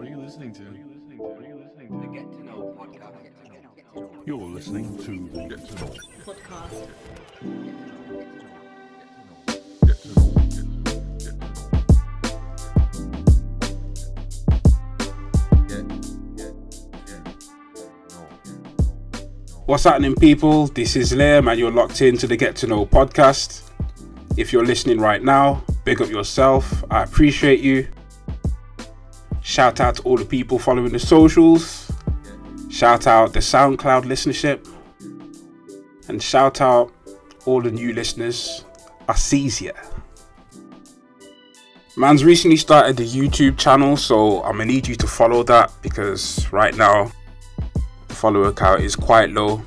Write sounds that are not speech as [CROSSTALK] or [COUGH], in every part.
What are you listening to? What are listening to? The Get to Know podcast. You're listening to the Get to Know. podcast. Get to Know. What's happening, people? This is Liam, and you're locked into the Get to Know podcast. If you're listening right now, big up yourself. I appreciate you. Shout out to all the people following the socials. Shout out the SoundCloud listenership. And shout out all the new listeners. I sees ya. Man's recently started the YouTube channel, so I'm gonna need you to follow that because right now the follower count is quite low.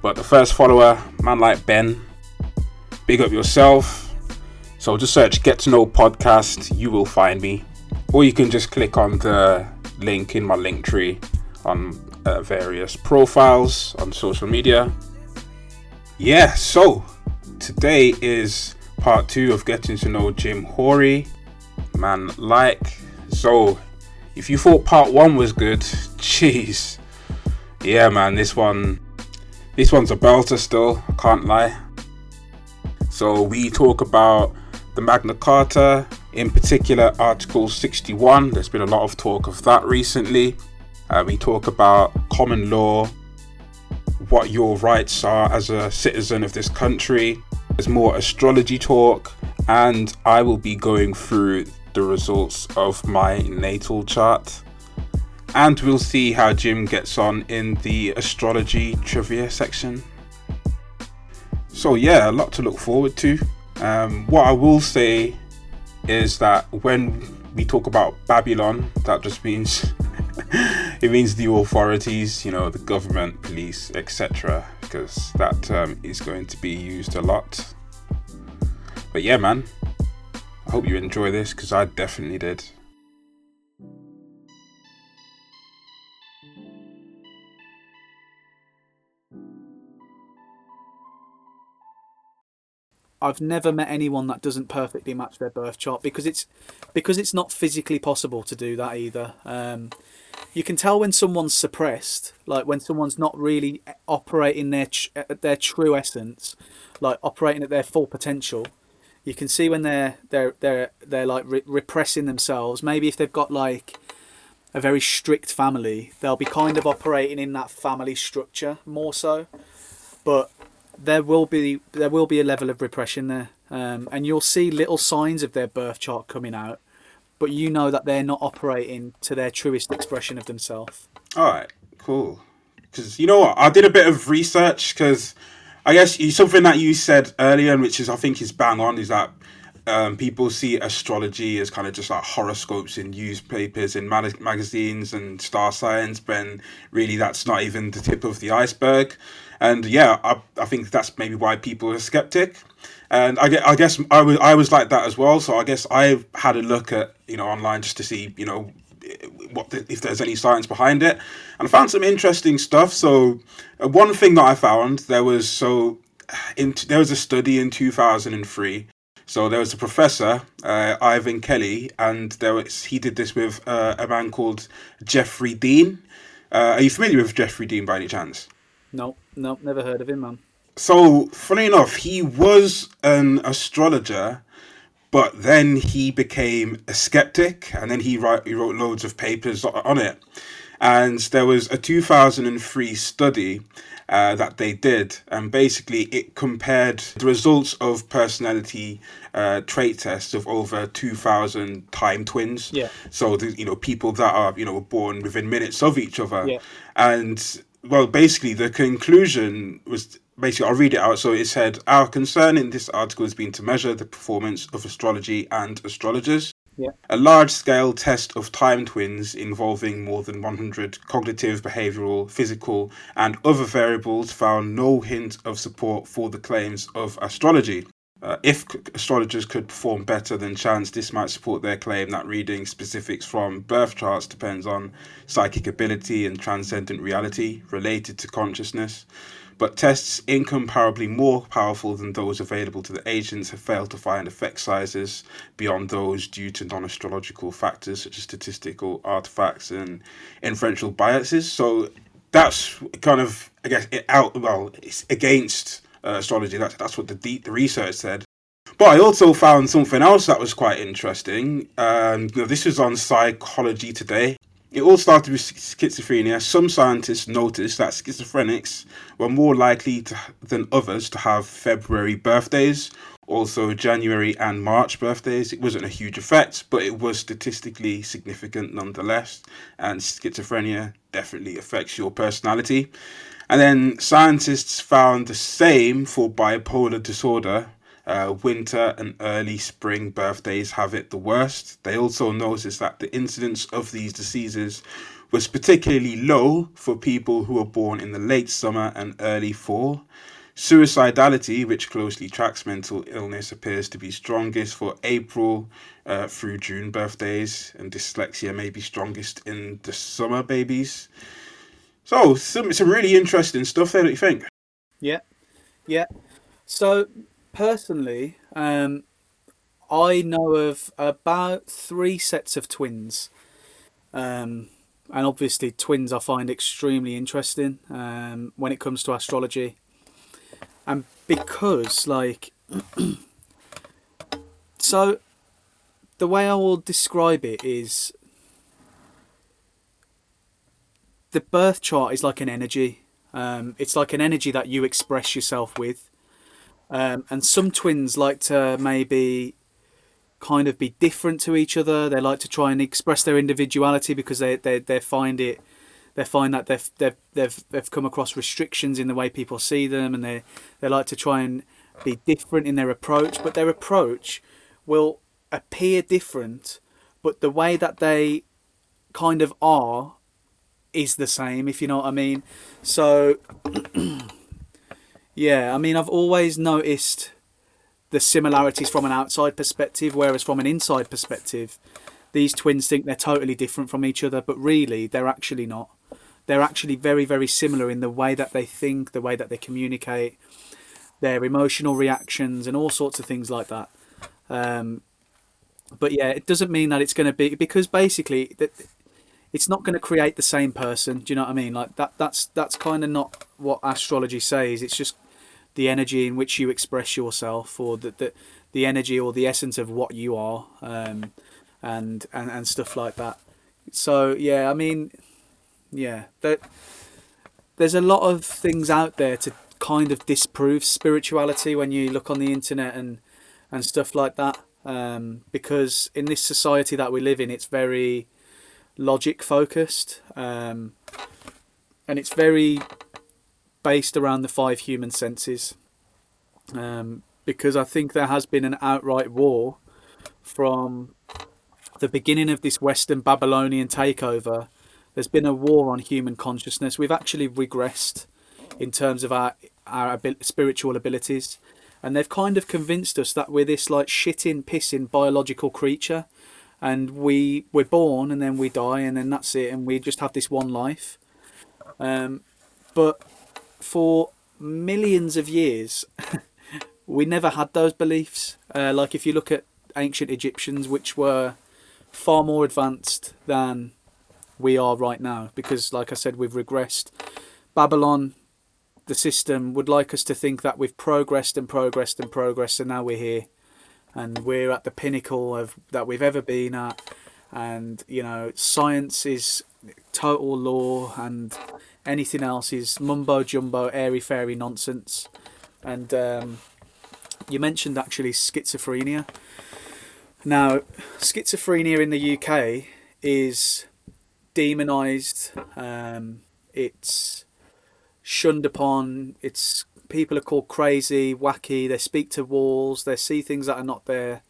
But the first follower, man like Ben, big up yourself. So just search Get to Know Podcast, you will find me. Or you can just click on the link in my link tree on uh, various profiles on social media. Yeah, so today is part two of getting to know Jim Haughey, man like. So if you thought part one was good, [LAUGHS] jeez yeah man this one this one's a belter still i can't lie so we talk about the magna carta in particular article 61 there's been a lot of talk of that recently uh, we talk about common law what your rights are as a citizen of this country there's more astrology talk and i will be going through the results of my natal chart and we'll see how Jim gets on in the astrology trivia section. So, yeah, a lot to look forward to. Um, what I will say is that when we talk about Babylon, that just means [LAUGHS] it means the authorities, you know, the government, police, etc., because that term is going to be used a lot. But yeah, man, I hope you enjoy this because I definitely did. I've never met anyone that doesn't perfectly match their birth chart because it's because it's not physically possible to do that either. Um, you can tell when someone's suppressed, like when someone's not really operating their at their true essence, like operating at their full potential. You can see when they're they're they're they're like re- repressing themselves. Maybe if they've got like a very strict family, they'll be kind of operating in that family structure more so. But there will be there will be a level of repression there, um, and you'll see little signs of their birth chart coming out, but you know that they're not operating to their truest expression of themselves. All right, cool. Because you know what, I did a bit of research because I guess something that you said earlier, which is I think is bang on, is that um, people see astrology as kind of just like horoscopes in newspapers and mag- magazines and star signs, but really that's not even the tip of the iceberg. And yeah, I, I think that's maybe why people are skeptic. And I, I guess I was I was like that as well. So I guess I've had a look at you know online just to see you know what the, if there's any science behind it, and I found some interesting stuff. So uh, one thing that I found there was so in there was a study in two thousand and three. So there was a professor, uh, Ivan Kelly, and there was he did this with uh, a man called Geoffrey Dean. Uh, are you familiar with Geoffrey Dean by any chance? No, no, never heard of him, man. So, funny enough, he was an astrologer, but then he became a skeptic, and then he write, he wrote loads of papers on it. And there was a 2003 study uh, that they did, and basically it compared the results of personality uh, trait tests of over 2,000 time twins. Yeah. So, the, you know, people that are, you know, born within minutes of each other. Yeah. And well, basically, the conclusion was basically I'll read it out. So it said, Our concern in this article has been to measure the performance of astrology and astrologers. Yeah. A large scale test of time twins involving more than 100 cognitive, behavioral, physical, and other variables found no hint of support for the claims of astrology. Uh, if astrologers could perform better than chance, this might support their claim that reading specifics from birth charts depends on psychic ability and transcendent reality related to consciousness. But tests incomparably more powerful than those available to the agents have failed to find effect sizes beyond those due to non astrological factors such as statistical artifacts and inferential biases. So that's kind of, I guess, it out, well, it's against uh, astrology. That's, that's what the, deep research said. But I also found something else that was quite interesting. Um, this was on Psychology Today. It all started with schizophrenia. Some scientists noticed that schizophrenics were more likely to, than others to have February birthdays, also January and March birthdays. It wasn't a huge effect, but it was statistically significant nonetheless. And schizophrenia definitely affects your personality. And then scientists found the same for bipolar disorder. Uh, winter and early spring birthdays have it the worst. They also noticed that the incidence of these diseases was particularly low for people who were born in the late summer and early fall. Suicidality, which closely tracks mental illness, appears to be strongest for April uh, through June birthdays, and dyslexia may be strongest in the summer babies. So, some, some really interesting stuff there, what do you think? Yeah, yeah. So personally, um, I know of about three sets of twins, um, and obviously twins I find extremely interesting um, when it comes to astrology, and because like, [CLEARS THROAT] so the way I will describe it is the birth chart is like an energy. Um, it's like an energy that you express yourself with. Um, and some twins like to maybe kind of be different to each other. They like to try and express their individuality because they, they, they find it they find that they've, they've they've they've come across restrictions in the way people see them, and they they like to try and be different in their approach. But their approach will appear different, but the way that they kind of are is the same, if you know what I mean. So, [CLEARS THROAT] yeah, I mean, I've always noticed the similarities from an outside perspective, whereas from an inside perspective, these twins think they're totally different from each other, but really they're actually not. They're actually very, very similar in the way that they think, the way that they communicate, their emotional reactions, and all sorts of things like that. Um, but yeah, it doesn't mean that it's going to be because basically that it's not going to create the same person. Do you know what I mean? Like that. That's that's kind of not what astrology says. It's just the energy in which you express yourself, or the the, the energy or the essence of what you are, um, and and and stuff like that. So yeah, I mean, yeah, that there's a lot of things out there to kind of disprove spirituality when you look on the internet and and stuff like that. Um, because in this society that we live in, it's very logic focused, um, and it's very based around the five human senses. Um, because I think there has been an outright war from the beginning of this Western Babylonian takeover. There's been a war on human consciousness. We've actually regressed in terms of our our abil- spiritual abilities, and they've kind of convinced us that we're this like shitting, pissing biological creature and we we're born and then we die and then that's it and we just have this one life. Um, but for millions of years [LAUGHS] we never had those beliefs. Uh, like if you look at ancient egyptians which were far more advanced than we are right now because like i said we've regressed. Babylon the system would like us to think that we've progressed and progressed and progressed and now we're here and we're at the pinnacle of that we've ever been at. And you know science is total law and anything else is mumbo jumbo airy fairy nonsense. And um, you mentioned actually schizophrenia. Now schizophrenia in the uk is demonized um, it's shunned upon it's people are called crazy, wacky. They speak to walls. They see things that are not there.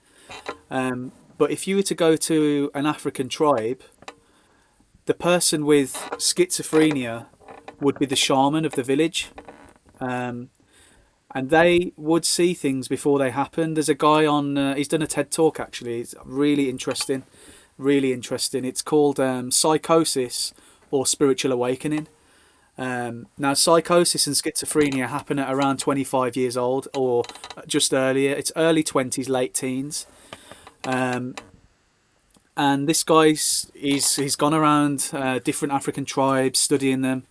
Um, but if you were to go to an African tribe, the person with schizophrenia would be the shaman of the village. Um, and they would see things before they happen. There's a guy on. Uh, he's done a TED talk actually. It's really interesting, really interesting. It's called um, Psychosis or Spiritual Awakening. Um, now, psychosis and schizophrenia happen at around 25 years old or just earlier. It's early 20s, late teens. Um, and this guy's he's he's gone around uh, different African tribes studying them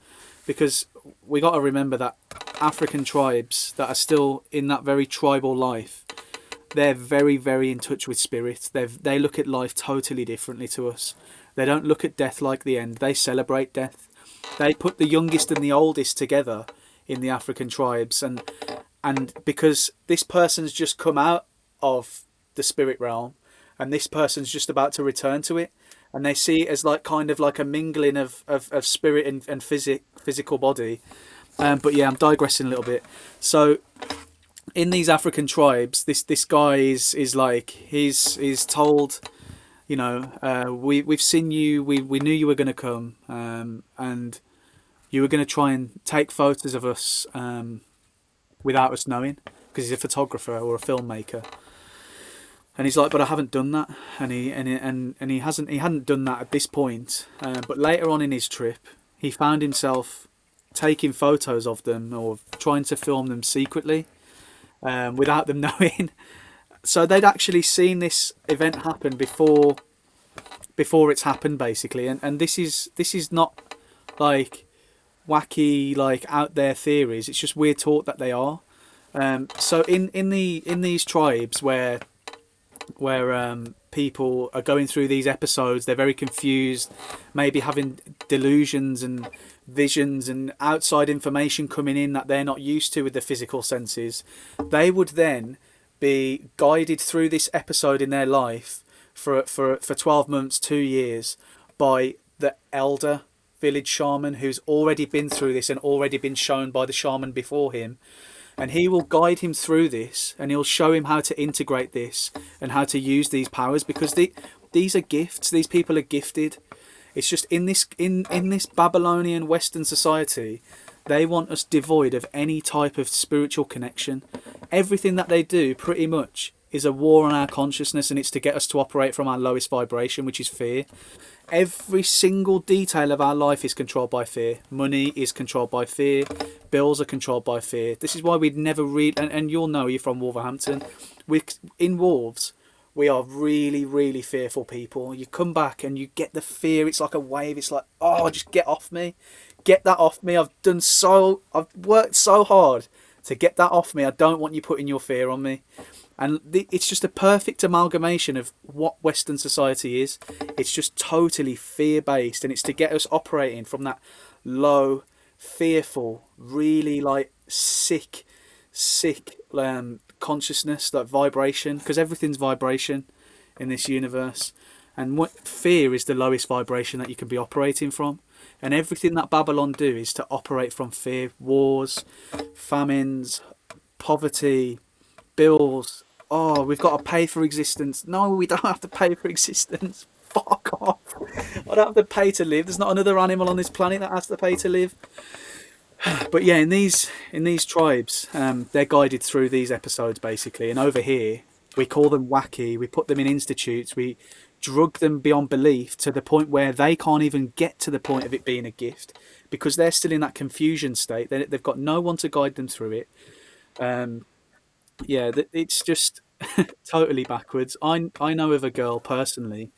because we got to remember that African tribes that are still in that very tribal life they're very very in touch with spirit they they look at life totally differently to us they don't look at death like the end they celebrate death they put the youngest and the oldest together in the African tribes and and because this person's just come out of the spirit realm and this person's just about to return to it and they see it as like kind of like a mingling of, of, of spirit and, and physic, physical body. Um, but yeah i'm digressing a little bit. So in these african tribes this this guy is is like he's he's told you know uh, we, we've seen you we, we knew you were going to come um, and you were going to try and take photos of us um, without us knowing because he's a photographer or a filmmaker and he's like, but I haven't done that, and he and he, and, and he hasn't he hadn't done that at this point. Uh, but later on in his trip, he found himself taking photos of them or trying to film them secretly, um, without them [LAUGHS] knowing. So they'd actually seen this event happen before, before it's happened basically, and and this is this is not like wacky like out there theories. It's just we're taught that they are. Um, so in in the in these tribes where where um, people are going through these episodes. They're very confused, maybe having delusions and visions and outside information coming in that they're not used to with the physical senses. They would then be guided through this episode in their life for for for 12 months, 2 years by the elder village shaman who's already been through this and already been shown by the shaman before him. And he will guide him through this and he'll show him how to integrate this and how to use these powers because the, these are gifts. These people are gifted. It's just in this in in this babylonian western society they want us devoid of any type of spiritual connection everything that they do pretty much is a war on our consciousness and it's to get us to operate from our lowest vibration which is fear every single detail of our life is controlled by fear. Money is controlled by fear. Bills are controlled by fear. This is why we'd never read, and, and you'll know you're from Wolverhampton. We're, in Wolves, we are really, really fearful people. You come back and you get the fear. It's like a wave. It's like, oh, just get off me, get that off me. I've done so, I've worked so hard to get that off me. I don't want you putting your fear on me and the, it's just a perfect amalgamation of what Western society is. It's just totally fear based, and it's to get us operating from that low, fearful, really like sick, sick um, consciousness, that vibration, because everything's vibration in this universe. And what fear is the lowest vibration that you can be operating from. And everything that Babylon do is to operate from fear, wars, famines, poverty, bills, oh, we've got to pay for existence. No, we don't have to pay for existence. [LAUGHS] Fuck off. I don't have to pay to live. There's not another animal on this planet that has to pay to live. [SIGHS] But yeah, in these in these tribes, um, they're guided through these episodes basically. And over here, we call them wacky. We put them in institutes. We drug them beyond belief to the point where they can't even get to the point of it being a gift because they're still in that confusion state. They, they've got no one to guide them through it. Um, yeah, it's just [LAUGHS] totally backwards. I I know of a girl personally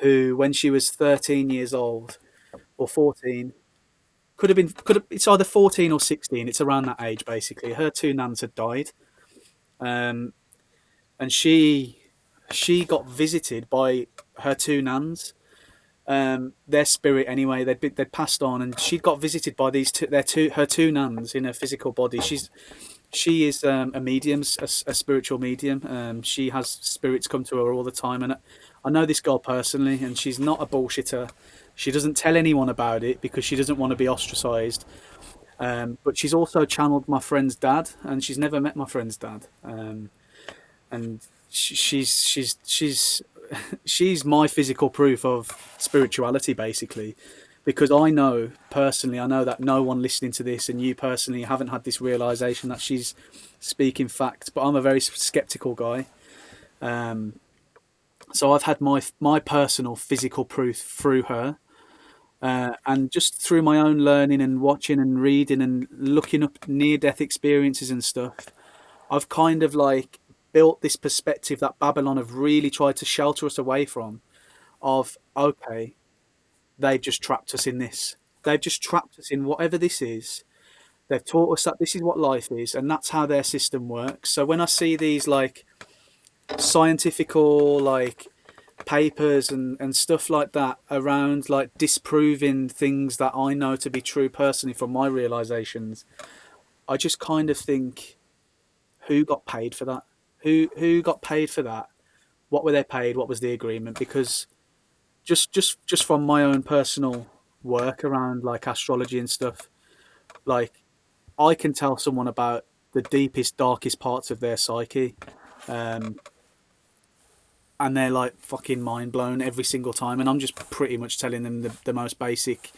who, when she was 13 years old or 14, could have been could have, it's either 14 or 16. It's around that age basically. Her two nans had died, um, and she she got visited by her two nans. Um, their spirit anyway they'd been, they'd passed on and she got visited by these two their two her two nans in her physical body she's she is um, a medium, a, a, spiritual medium. Um, she has spirits come to her all the time, and I know this girl personally, and she's not a bullshitter. She doesn't tell anyone about it because she doesn't want to be ostracized. Um, but she's also channeled my friend's dad, and she's never met my friend's dad. Um, and she's she's she's she's my physical proof of spirituality, basically because I know personally, I know that no one listening to this and you personally haven't had this realization that she's speaking fact. But I'm a very skeptical guy. Um, so I've had my my personal physical proof through her, uh, and just through my own learning and watching and reading and looking up near death experiences and stuff. I've kind of like built this perspective that Babylon have really tried to shelter us away from. Of okay, they've just trapped us in this. They've just trapped us in whatever this is. They've taught us that this is what life is, and that's how their system works. So when I see these like scientifical like papers and, and stuff like that around like disproving things that I know to be true personally from my realizations, I just kind of think who got paid for that? Who who got paid for that? What were they paid? What was the agreement? Because just just just from my own personal work around like astrology and stuff, like I can tell someone about the deepest, darkest parts of their psyche. Um, and they're like fucking mind blown every single time. And I'm just pretty much telling them the, the most basic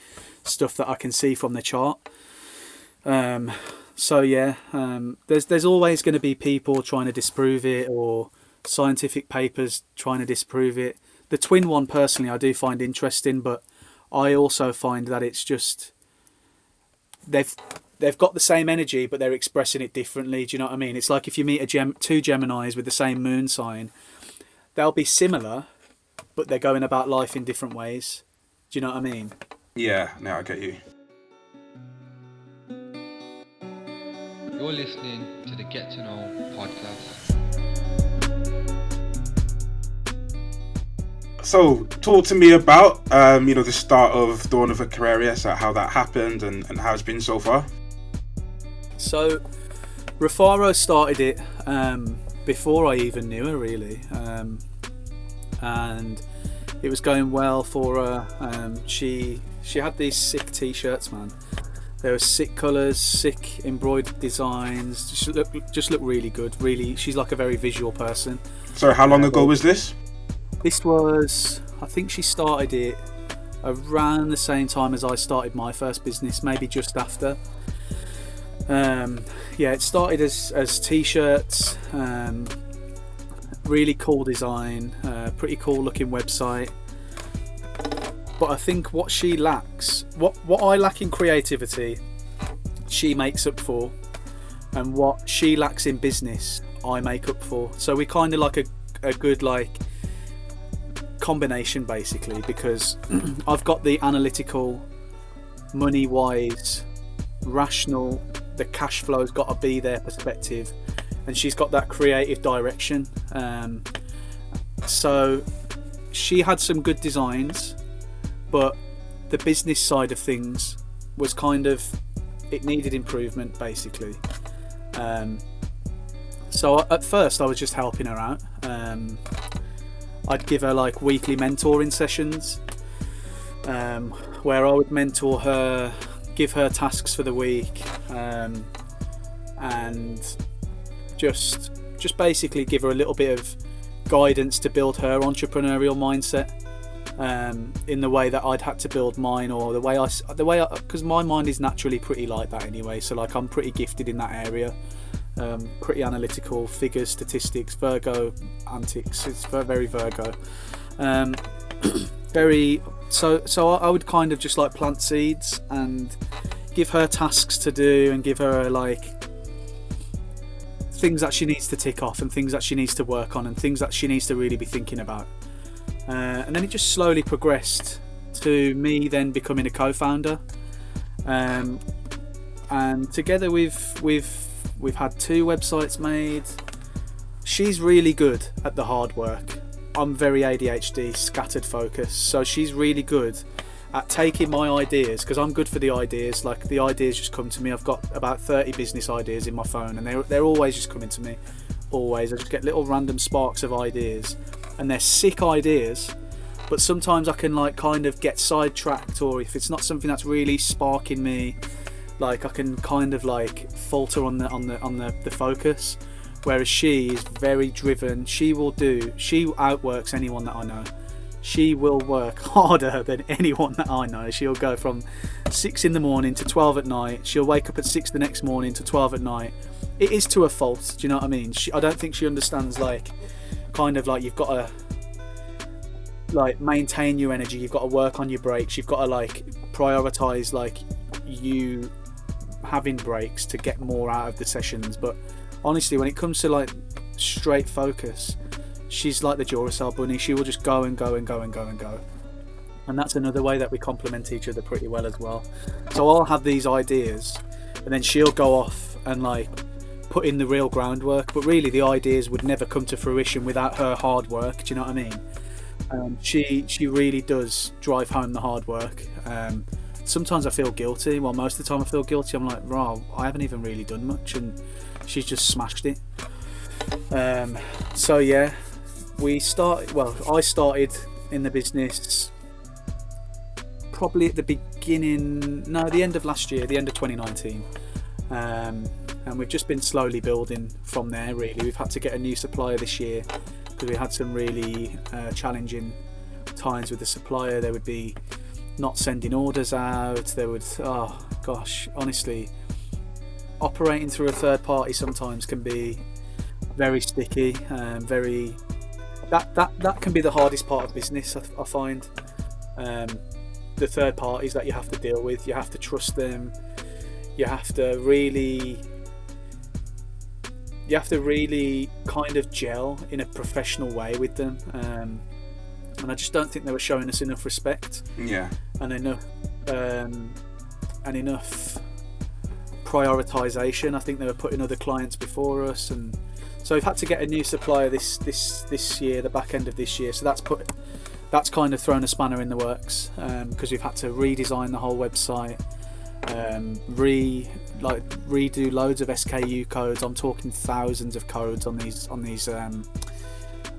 stuff that I can see from the chart. Um, so yeah, um, there's there's always going to be people trying to disprove it or scientific papers trying to disprove it. The twin one personally, I do find interesting, but I also find that it's just they've they've got the same energy, but they're expressing it differently. Do you know what I mean? It's like if you meet a gem, two Gemini's with the same moon sign, they'll be similar, but they're going about life in different ways. Do you know what I mean? Yeah, now I get you. You're listening to the Get to Know podcast. So, talk to me about, um, you know, the start of Dawn of Aquarius, uh, how that happened, and, and how it's been so far. So, Rafaro started it um, before I even knew her, really, um, and it was going well for her. Um, she she had these sick T-shirts, man. They were sick colours, sick embroidered designs. Just look just look really good. Really, she's like a very visual person. So, how long ago was this? This was, I think she started it around the same time as I started my first business, maybe just after. Um, yeah, it started as, as t-shirts, um, really cool design, uh, pretty cool looking website. But I think what she lacks, what what I lack in creativity, she makes up for, and what she lacks in business, I make up for. So we're kind of like a, a good like combination basically because [CLEARS THROAT] I've got the analytical, money wise, rational, the cash flow's got to be there perspective, and she's got that creative direction. Um, so she had some good designs, but the business side of things was kind of it needed improvement basically. Um, so at first I was just helping her out. Um, I'd give her like weekly mentoring sessions um, where I would mentor her, give her tasks for the week, um, and just just basically give her a little bit of guidance to build her entrepreneurial mindset um, in the way that I'd had to build mine, or the way I the way because my mind is naturally pretty like that anyway. So like I'm pretty gifted in that area um, pretty analytical, figures, statistics, Virgo antics. It's very Virgo. Um, [CLEARS THROAT] very so so I I would kind of just like plant seeds and give her tasks to do and give her like things that she needs to tick off and things that she needs to work on and things that she needs to really be thinking about. Uh, and then it just slowly progressed to me then becoming a co-founder. Um, and together we've we've we've had two websites made. She's really good at the hard work. I'm very ADHD, scattered focus, so she's really good at taking my ideas because I'm good for the ideas. Like the ideas just come to me. I've got about 30 business ideas in my phone, and they're they're always just coming to me. Always, I just get little random sparks of ideas, and they're sick ideas. But sometimes I can like kind of get sidetracked, or if it's not something that's really sparking me, like I can kind of like falter on the on the on the, the focus. Whereas she is very driven. She will do. She outworks anyone that I know. she will work [LAUGHS] harder than anyone that I know. She'll go from six in the morning to twelve at night. She'll wake up at six the next morning to twelve at night. It is to a fault. Do you know what I mean? She, I don't think she understands like kind of like you've got to like maintain your energy. You've got to work on your breaks. You've got to like prioritize like you having breaks to get more out of the sessions. But honestly, when it comes to like straight focus, she's like the Duracell bunny. She will just go and go and go and go and go. And that's another way that we complement each other pretty well as well. So I'll have these ideas, and then she'll go off and like put in the real groundwork. But really, the ideas would never come to fruition without her hard work. Do you know what I mean? Um, she she really does drive home the hard work. Um, sometimes I feel guilty. Well, most of the time I feel guilty. I'm like, "Wow, I haven't even really done much," and she's just smashed it. Um, so yeah, we started. Well, I started in the business probably at the beginning. No, the end of last year, the end of 2019. Um, and we've just been slowly building from there. Really, we've had to get a new supplier this year because we had some really uh, challenging times with the supplier. There would be not sending orders out. There would, oh gosh, honestly, operating through a third party sometimes can be very sticky, um, very. That, that that can be the hardest part of business. I, I find um, the third parties that you have to deal with. You have to trust them. You have to really you have to really kind of gel in a professional way with them. Um, and I just don't think they were showing us enough respect Yeah. and enough um, and enough prioritization. I think they were putting other clients before us, and so we've had to get a new supplier this this this year, the back end of this year. So that's put that's kind of thrown a spanner in the works because we've had to redesign the whole website, um, re like redo loads of SKU codes. I'm talking thousands of codes on these on these um,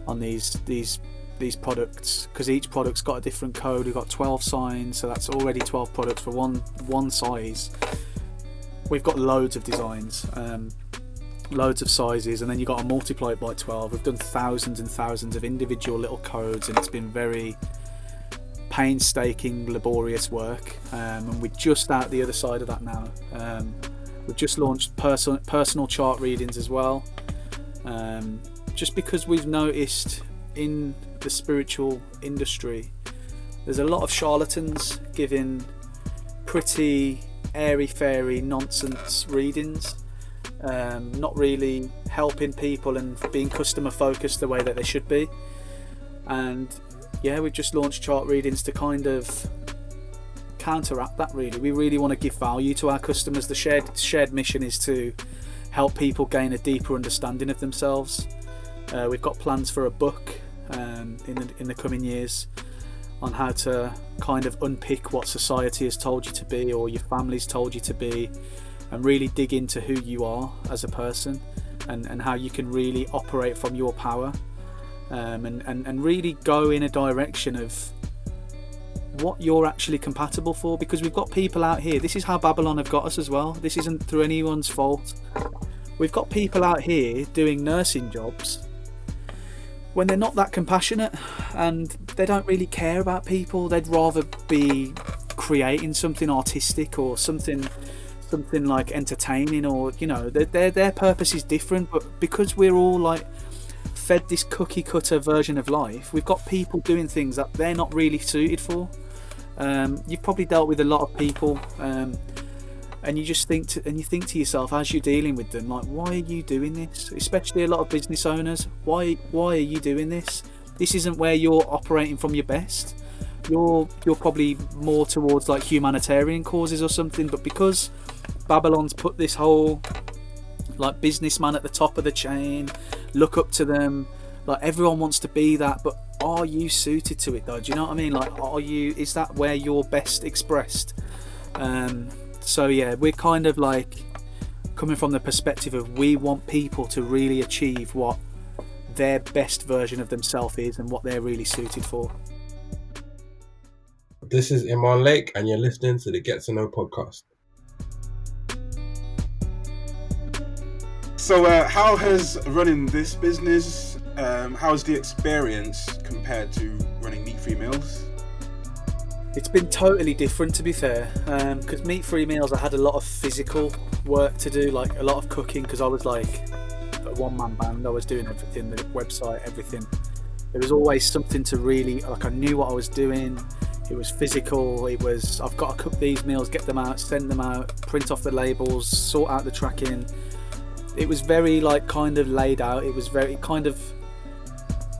on these these these products because each product's got a different code. We've got 12 signs, so that's already 12 products for one one size. We've got loads of designs, um, loads of sizes, and then you've got to multiply it by 12. We've done thousands and thousands of individual little codes, and it's been very painstaking, laborious work. Um, and we're just out the other side of that now. Um, we've just launched person, personal chart readings as well. Um, just because we've noticed in the spiritual industry, there's a lot of charlatans giving pretty airy fairy nonsense readings, um, not really helping people and being customer focused the way that they should be. And yeah, we've just launched chart readings to kind of counteract that. Really, we really want to give value to our customers. The shared shared mission is to help people gain a deeper understanding of themselves. Uh, we've got plans for a book um, in the, in the coming years on how to kind of unpick what society has told you to be or your family's told you to be and really dig into who you are as a person and, and how you can really operate from your power um, and, and, and really go in a direction of what you're actually compatible for because we've got people out here. This is how babylon have got us as well. This isn't through anyone's fault. We've got people out here doing nursing jobs when they're not that compassionate and they don't really care about people. They'd rather be creating something artistic or something something like entertaining or you know their their, their purpose is different but because we're all like fed this cookie cutter version of life we've got people doing things that they're not really suited for. Um, you've probably dealt with a lot of people um, and you just think to, and you think to yourself as you're dealing with them like why are you doing this? Especially a lot of business owners why why are you doing this? This isn't where you're operating from your best. You're you're probably more towards like humanitarian causes or something but because babylon's put this whole like businessman at the top of the chain look up to them. Like everyone wants to be that but are you suited to it though? Do you know what i mean? Like are you is that where you're best expressed? Um so yeah we're kind of like coming from the perspective of we want people to really achieve what their best version of themselves is and what they're really suited for. This is Iman Lake, and you're listening to the Get to Know podcast. So, uh, how has running this business um, how's the experience compared to running meat-free meals? It's been totally different, to be fair, because meat free meals, I had a lot of physical work to do, like a lot of cooking, because I was like a one man band. I was doing everything, the website, everything. There was always something to really, like, I knew what I was doing. It was physical. It was, I've got to cook these meals, get them out, send them out, print off the labels, sort out the tracking. It was very, like, kind of laid out. It was very, it kind of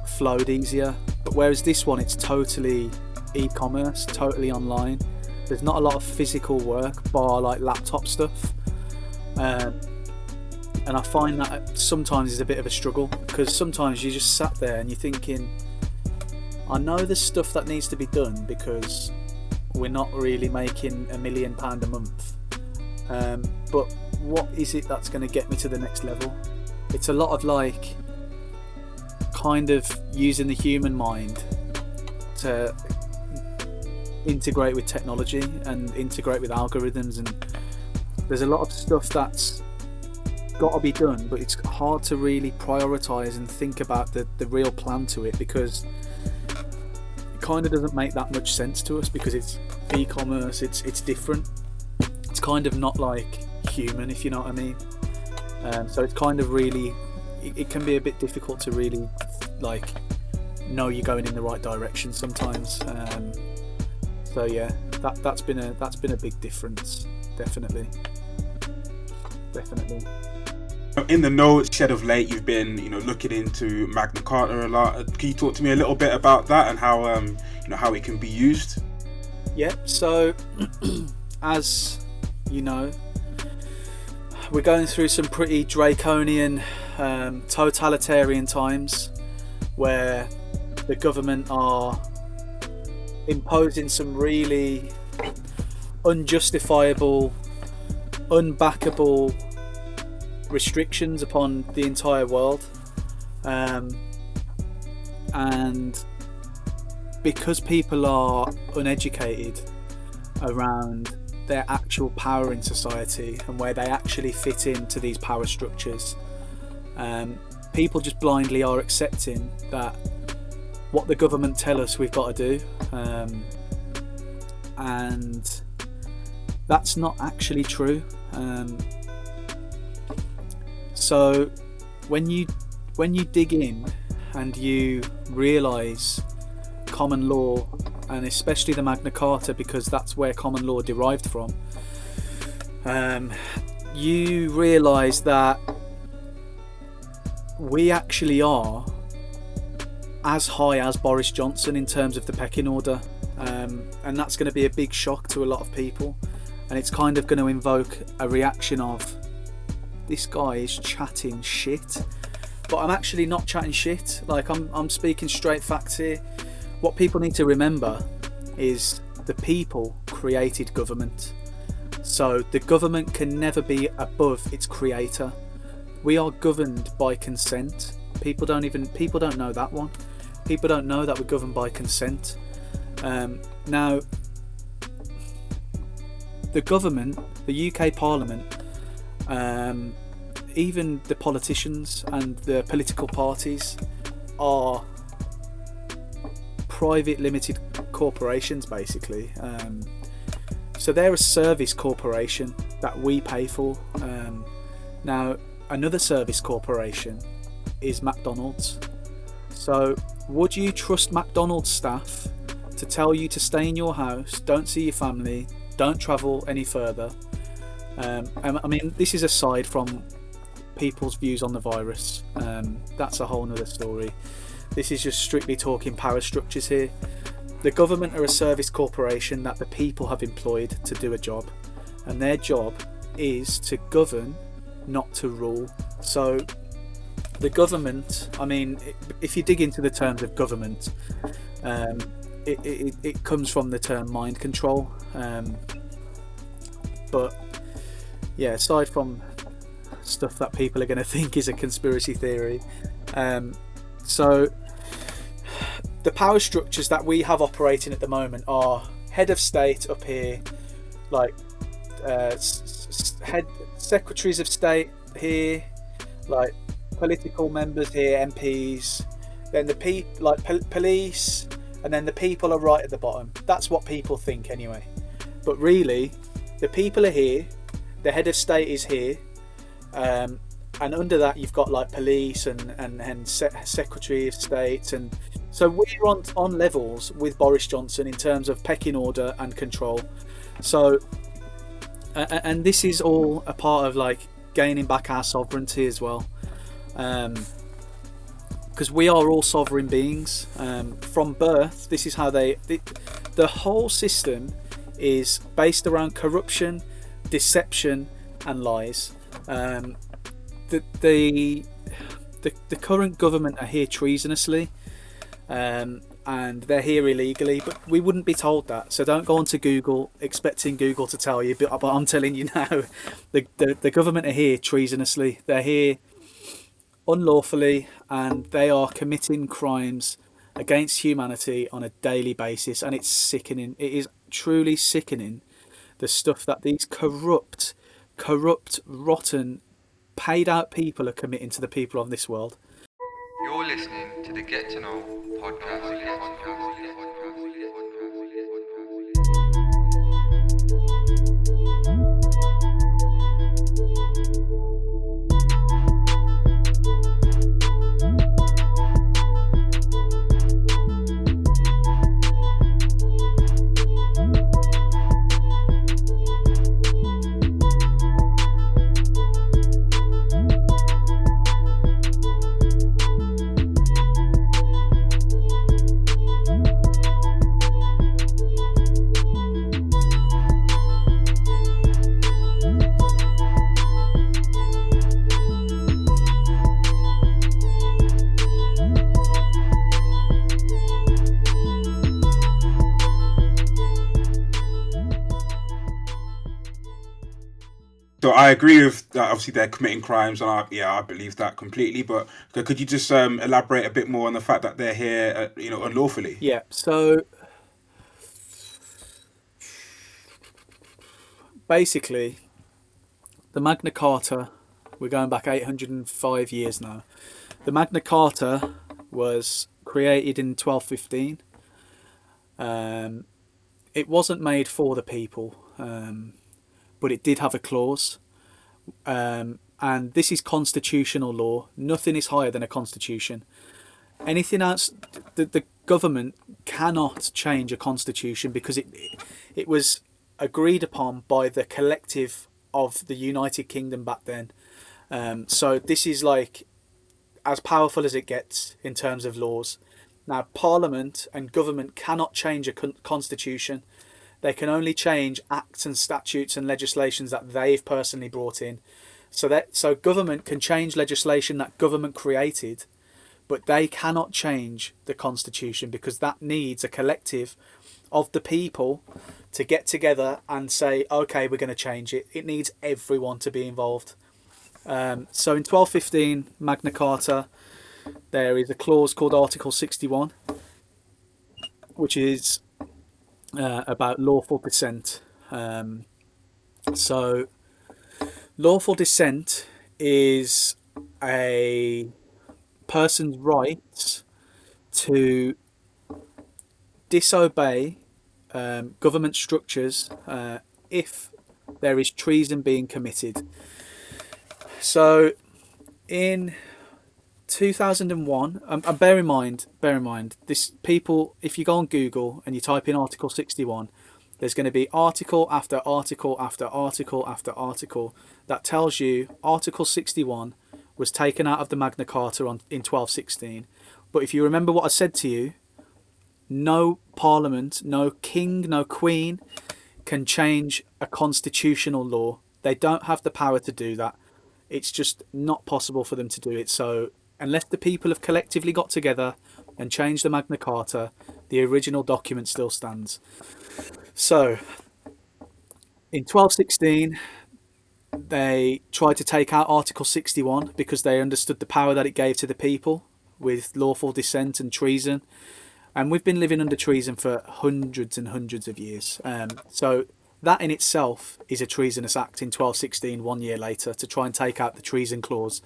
flowed easier. But whereas this one, it's totally e-commerce, totally online. There's not a lot of physical work, bar like laptop stuff. Um, and I find that sometimes is a bit of a struggle because sometimes you just sat there and you're thinking, I know there's stuff that needs to be done because we're not really making a million pound a month. Um, but what is it that's going to get me to the next level? It's a lot of like kind of using the human mind to integrate with technology and integrate with algorithms and there's a lot of stuff that's got to be done but it's hard to really prioritize and think about the, the real plan to it because it kind of doesn't make that much sense to us because it's e-commerce it's it's different it's kind of not like human if you know what i mean um, so it's kind of really it, it can be a bit difficult to really like know you're going in the right direction sometimes um, so yeah, that that's been a that's been a big difference, definitely, definitely. In the notes Shed of late, you've been you know looking into Magna Carta a lot. Uh, Can you talk to me a little bit about that and how um, you know how it can be used? Yep. So, [CLEARS THROAT] as you know, we're going through some pretty draconian, um, totalitarian times where the government are imposing some really unjustifiable, unbackable restrictions upon the entire world. Um, and because people are uneducated around their actual power in society and where they actually fit into these power structures, um, people just blindly are accepting that what the government tell us we've got to do, um, and that's not actually true. Um, so when you when you dig in and you realise common law and especially the Magna Carta because that's where common law derived from, um, you realise that we actually are as high as Boris Johnson in terms of the pecking order, um, and that's going to be a big shock to a lot of people. And it's kind of going to invoke a reaction of this guy is chatting shit, but I'm actually not chatting shit. Like I'm, I'm speaking straight facts here. What people need to remember is the people created government. So the government can never be above its creator. We are governed by consent. People don't even people don't know that one people don't know that we're governed by consent. Um, now, the government, the UK Parliament, um, even the politicians and the political parties are private limited corporations basically. Um, so they're a service corporation that we pay for. Um, now, another service corporation is McDonald's. So would you trust McDonald's staff to tell you to stay in your house, don't see your family, don't travel any further? Um, I mean, this is aside from people's views on the virus. Um, that's a whole other story. This is just strictly talking power structures here. The government are a service corporation that the people have employed to do a job, and their job is to govern, not to rule. So the government, I mean, if you dig into the terms of government, um, it, it, it, comes from the term mind control. Um, but yeah, aside from stuff that people are going [LAUGHS] to think is a conspiracy theory, um, so the power structures that we have operating at the moment are head of state up here, like uh, head secretaries of state here, like political members here, MPs, then the pe- like pol- police, and then the people are right at the bottom. That's what people think anyway. But really, the people are here. The head of state is here, um, and under that you've got like police and and, and se- secretary of state, and so we're on on levels with Boris Johnson in terms of pecking order and control. So, a- a- and this is all a part of like gaining back our sovereignty as well. Um, because we are all sovereign beings um, from birth. This is how they. The, the whole system is based around corruption, deception, and lies. Um, the, the the the current government are here treasonously, um, and they're here illegally. But we wouldn't be told that. So don't go onto Google expecting Google to tell you. But, but I'm telling you [LAUGHS] now, the, the the government are here treasonously. They're here unlawfully and they are committing crimes against humanity on a daily basis and it's sickening it is truly sickening the stuff that these corrupt corrupt rotten paid out people are committing to the people of this world You're listening to the Get to Know podcast. So I agree with that. Obviously, they're committing crimes, and I, yeah, I believe that completely. But could you just um, elaborate a bit more on the fact that they're here, uh, you know, unlawfully? Yeah, so basically, the Magna Carta, we're going back 805 years now. The Magna Carta was created in 1215. Um, it wasn't made for the people, um, but it did have a clause. Um, and this is constitutional law. Nothing is higher than a constitution. Anything else the, the government cannot change a constitution because it it was agreed upon by the collective of the United Kingdom back then. Um, so this is like as powerful as it gets in terms of laws. Now parliament and government cannot change a con- constitution they can only change acts and statutes and legislations that they've personally brought in. So that so government can change legislation that government created but they cannot change the constitution because that needs a collective of the people to get together and say okay we're going to change it. It needs everyone to be involved. Um, so in 1215 magna carta there is a clause called article 61 which is uh, about lawful dissent um, so lawful dissent is a person's rights to disobey um, government structures uh, if there is treason being committed. So, in 2001, um, and bear in mind, bear in mind, this people, if you go on Google and you type in Article 61, there's going to be article after article after article after article that tells you Article 61 was taken out of the Magna Carta on, in 1216. But if you remember what I said to you, no parliament, no king, no queen can change a constitutional law. They don't have the power to do that. It's just not possible for them to do it. So, unless the people have collectively got together and changed the Magna Carta, the original document still stands. So, in 1216, they tried to take out Article 61 because they understood the power that it gave to the people with lawful dissent and treason. And we've been living under treason for hundreds and hundreds of years. Um, so that in itself is a treasonous act in 1216, one year later, to try and take out the treason clause,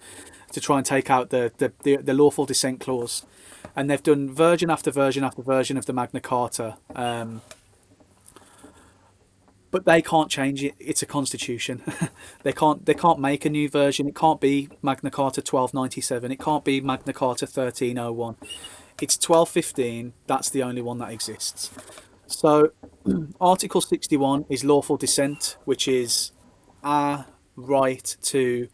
to try and take out the, the, the, the lawful dissent clause. And they've done version after version after version of the Magna Carta. Um, but they can't change it. It's a constitution. [LAUGHS] they can't. They can't make a new version. It can't be Magna Carta 1297. It can't be Magna Carta 1301. It's 1215. That's the only one that exists. So, [CLEARS THROAT] Article 61 is lawful dissent, which is our right to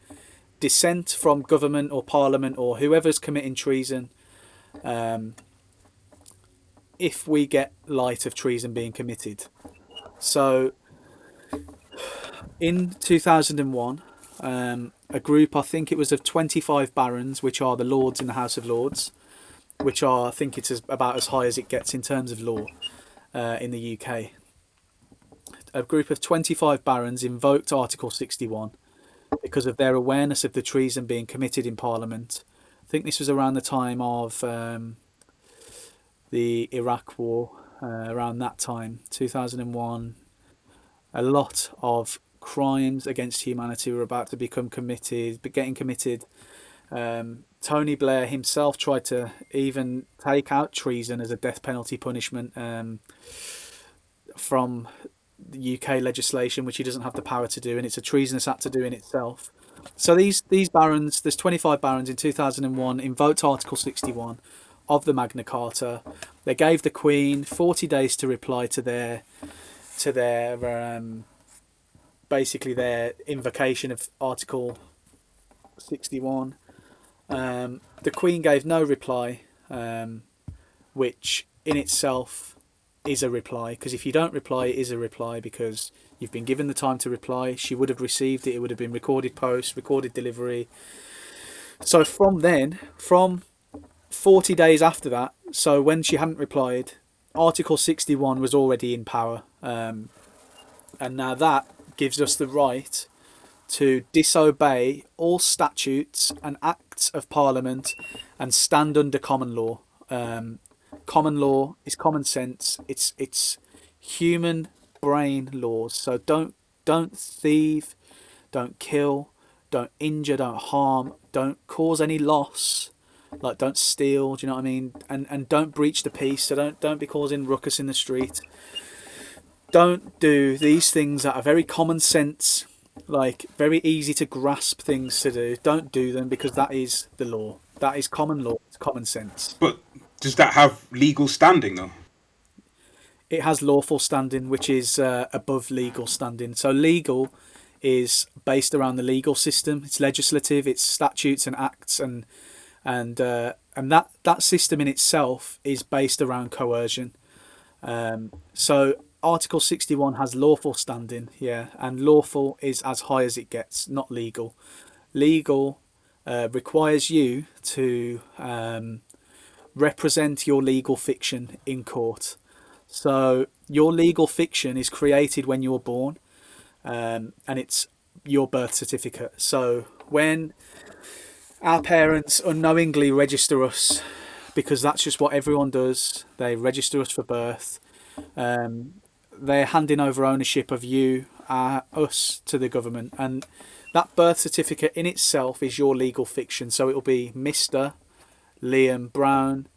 dissent from government or parliament or whoever's committing treason. Um, if we get light of treason being committed. So, in 2001, um, a group, I think it was of 25 barons, which are the lords in the House of Lords, which are, I think it's about as high as it gets in terms of law uh, in the UK. A group of 25 barons invoked Article 61 because of their awareness of the treason being committed in Parliament. I think this was around the time of um, the Iraq War, uh, around that time, 2001. A lot of crimes against humanity were about to become committed, but getting committed. Um, Tony Blair himself tried to even take out treason as a death penalty punishment um, from UK legislation, which he doesn't have the power to do, and it's a treasonous act to do in itself. So these these barons, there's 25 barons in 2001, invoked Article 61 of the Magna Carta. They gave the Queen 40 days to reply to their to their um, basically their invocation of Article 61. Um, the Queen gave no reply, um, which in itself is a reply because if you don't reply, it is a reply because you've been given the time to reply. She would have received it, it would have been recorded post, recorded delivery. So from then, from 40 days after that, so when she hadn't replied, Article 61 was already in power. Um, and now that gives us the right to disobey all statutes and acts of Parliament and stand under common law. Um, common law is common sense. It's it's human brain laws. So don't don't thieve, don't kill, don't injure, don't harm, don't cause any loss. Like don't steal. Do you know what I mean? And and don't breach the peace. So don't don't be causing ruckus in the street. Don't do these things that are very common sense like very easy to grasp things to do. Don't do them because that is the law. That is common law. It's common sense. But does that have legal standing though? It has lawful standing, which is uh, above legal standing. So legal is based around the legal system. It's legislative. It's statutes and acts and and uh, and that that system in itself is based around coercion. Um, so Article 61 has lawful standing, yeah, and lawful is as high as it gets, not legal. Legal uh, requires you to um, represent your legal fiction in court. So your legal fiction is created when you're born, um, and it's your birth certificate. So when our parents unknowingly register us, because that's just what everyone does, they register us for birth. Um, they're handing over ownership of you, uh, us, to the government, and that birth certificate in itself is your legal fiction. So it'll be Mister Liam Brown,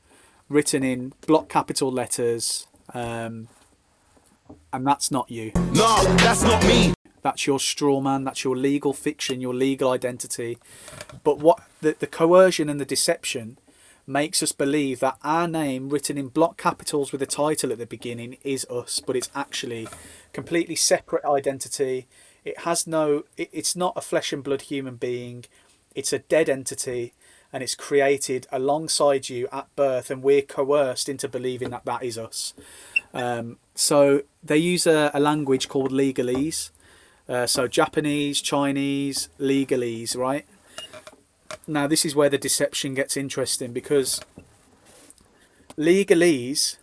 written in block capital letters, um, and that's not you. No, that's not me. That's your straw man. That's your legal fiction, your legal identity. But what the, the coercion and the deception makes us believe that our name written in block capitals with a title at the beginning is us, but it's actually completely separate identity. It has no, it, it's not a flesh and blood human being. It's a dead entity and it's created alongside you at birth, and we're coerced into believing that that is us. Um, so they use a, a language called legalese. Uh, so Japanese, Chinese, legalese, right? Now this is where the deception gets interesting because legalese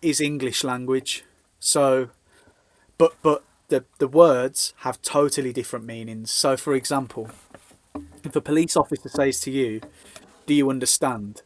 is English language. So, but but the the words have totally different meanings. So, for example, if a police officer says to you, "Do you understand?"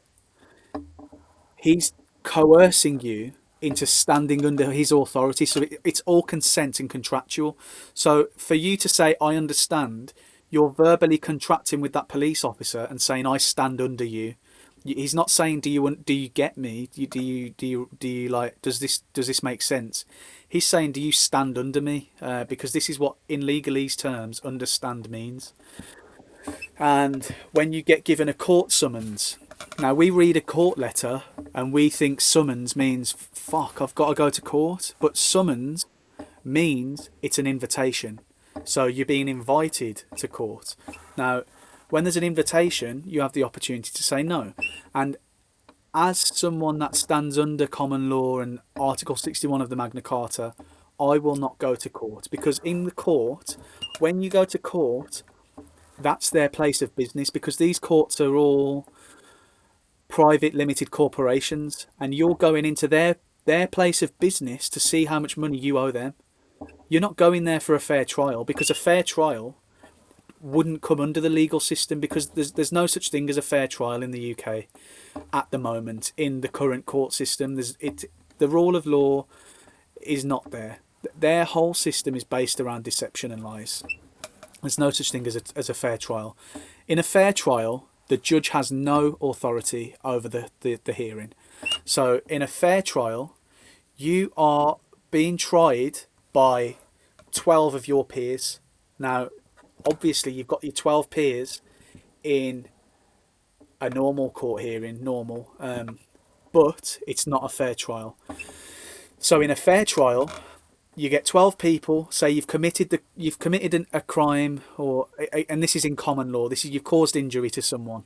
He's coercing you into standing under his authority. So it, it's all consent and contractual. So for you to say, I understand, you're verbally contracting with that police officer and saying, I stand under you. He's not saying, do you do you get me? Do you do you do you, do you like does this does this make sense? He's saying, do you stand under me? Uh, because this is what in legalese terms understand means. And when you get given a court summons, now we read a court letter and we think summons means fuck, I've got to go to court. But summons means it's an invitation. So you're being invited to court. Now, when there's an invitation, you have the opportunity to say no. And as someone that stands under common law and Article 61 of the Magna Carta, I will not go to court because in the court, when you go to court, that's their place of business because these courts are all private limited corporations and you're going into their their place of business to see how much money you owe them. You're not going there for a fair trial because a fair trial wouldn't come under the legal system because there's there's no such thing as a fair trial in the UK at the moment in the current court system. There's it the rule of law is not there. Their whole system is based around deception and lies. There's no such thing as a, as a fair trial. In a fair trial, the judge has no authority over the, the, the hearing. So, in a fair trial, you are being tried by 12 of your peers. Now, obviously, you've got your 12 peers in a normal court hearing, normal, um, but it's not a fair trial. So, in a fair trial, you get 12 people say you've committed the you've committed an, a crime or and this is in common law this is you've caused injury to someone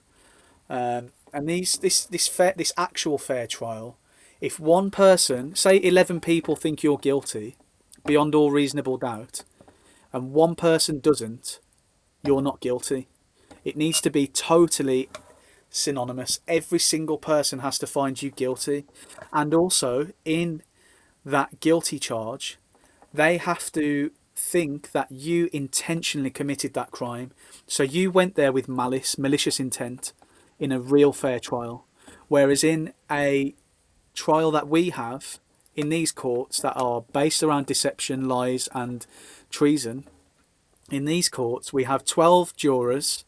um, and these this this fair this actual fair trial if one person say 11 people think you're guilty beyond all reasonable doubt and one person doesn't you're not guilty. It needs to be totally synonymous. Every single person has to find you guilty. And also in that guilty charge they have to think that you intentionally committed that crime. So you went there with malice, malicious intent in a real fair trial. Whereas in a trial that we have in these courts that are based around deception, lies, and treason, in these courts we have 12 jurors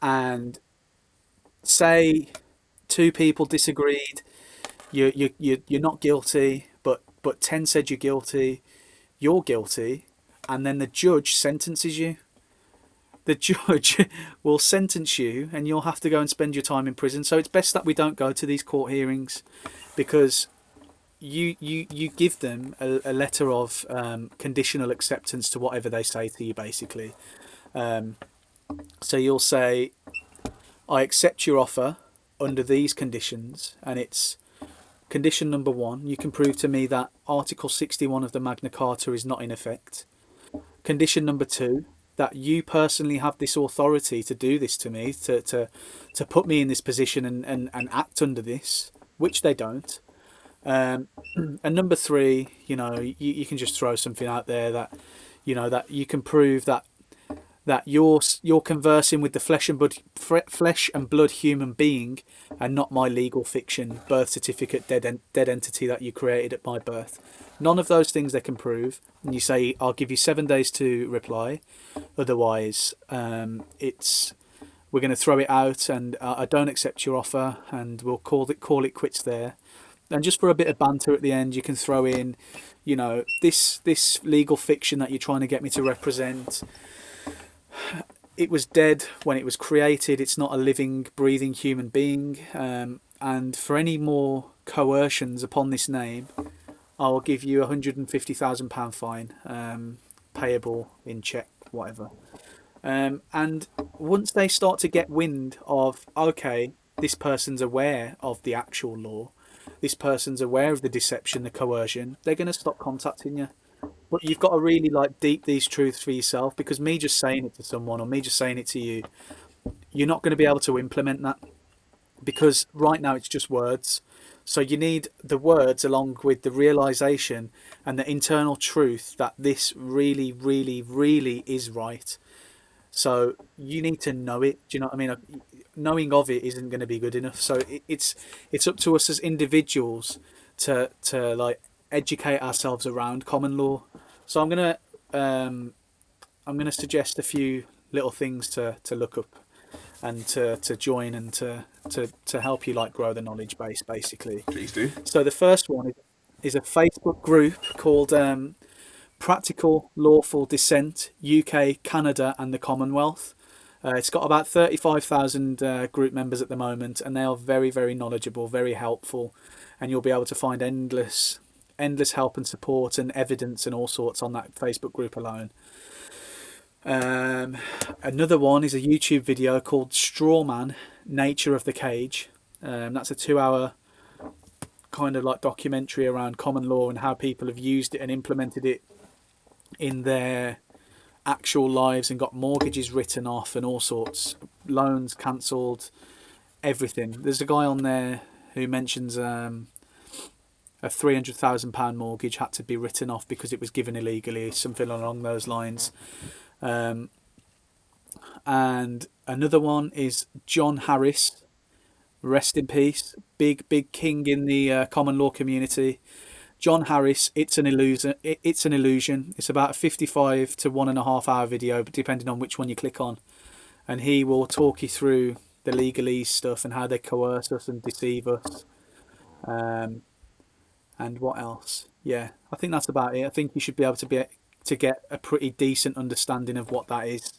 and say two people disagreed, you, you, you, you're not guilty, but, but 10 said you're guilty you're guilty, and then the judge sentences you. The judge [LAUGHS] will sentence you, and you'll have to go and spend your time in prison. So it's best that we don't go to these court hearings, because you you you give them a, a letter of um, conditional acceptance to whatever they say to you, basically. Um, so you'll say, "I accept your offer under these conditions," and it's Condition number one, you can prove to me that Article 61 of the Magna Carta is not in effect. Condition number two, that you personally have this authority to do this to me, to, to, to put me in this position and, and, and act under this, which they don't. Um, [CLEARS THROAT] and number three, you know, you, you can just throw something out there that, you know, that you can prove that that you're you're conversing with the flesh and blood flesh and blood human being and not my legal fiction birth certificate dead en- dead entity that you created at my birth. None of those things they can prove. And you say i'll give you seven days to reply. Otherwise um, it's we're going to throw it out and uh, i don't accept your offer and we'll call it call it quits there. And just for a bit of banter at the end you can throw in you know this this legal fiction that you're trying to get me to represent it was dead when it was created. It's not a living, breathing human being. Um, and for any more coercions upon this name, I will give you a hundred and fifty thousand pound fine, um, payable in check, whatever. Um, and once they start to get wind of, okay, this person's aware of the actual law, this person's aware of the deception, the coercion, they're going to stop contacting you. But you've got to really like deep these truths for yourself because me just saying it to someone or me just saying it to you, you're not going to be able to implement that because right now it's just words. So you need the words along with the realization and the internal truth that this really, really, really is right. So you need to know it. Do you know what I mean? Knowing of it isn't going to be good enough. So it's it's up to us as individuals to to like educate ourselves around common law. So I'm gonna um, I'm gonna suggest a few little things to, to look up and to, to join and to, to, to help you like grow the knowledge base basically. Please do. So the first one is, is a Facebook group called um, Practical Lawful Dissent UK, Canada, and the Commonwealth. Uh, it's got about 35,000 uh, group members at the moment, and they are very, very knowledgeable, very helpful, and you'll be able to find endless, endless help and support and evidence and all sorts on that Facebook group alone. Um, another one is a YouTube video called Strawman Nature of the Cage. Um, that's a two hour kind of like documentary around common law and how people have used it and implemented it in their actual lives and got mortgages written off and all sorts, loans cancelled, everything. There's a guy on there who mentions um, a three hundred thousand pound mortgage had to be written off because it was given illegally, something along those lines. Um, and another one is John Harris, rest in peace, big big king in the uh, common law community. John Harris, it's an illusion. It's an illusion. It's about a fifty-five to one and a half hour video, depending on which one you click on, and he will talk you through the legalese stuff and how they coerce us and deceive us. Um, and what else? Yeah, I think that's about it. I think you should be able to be to get a pretty decent understanding of what that is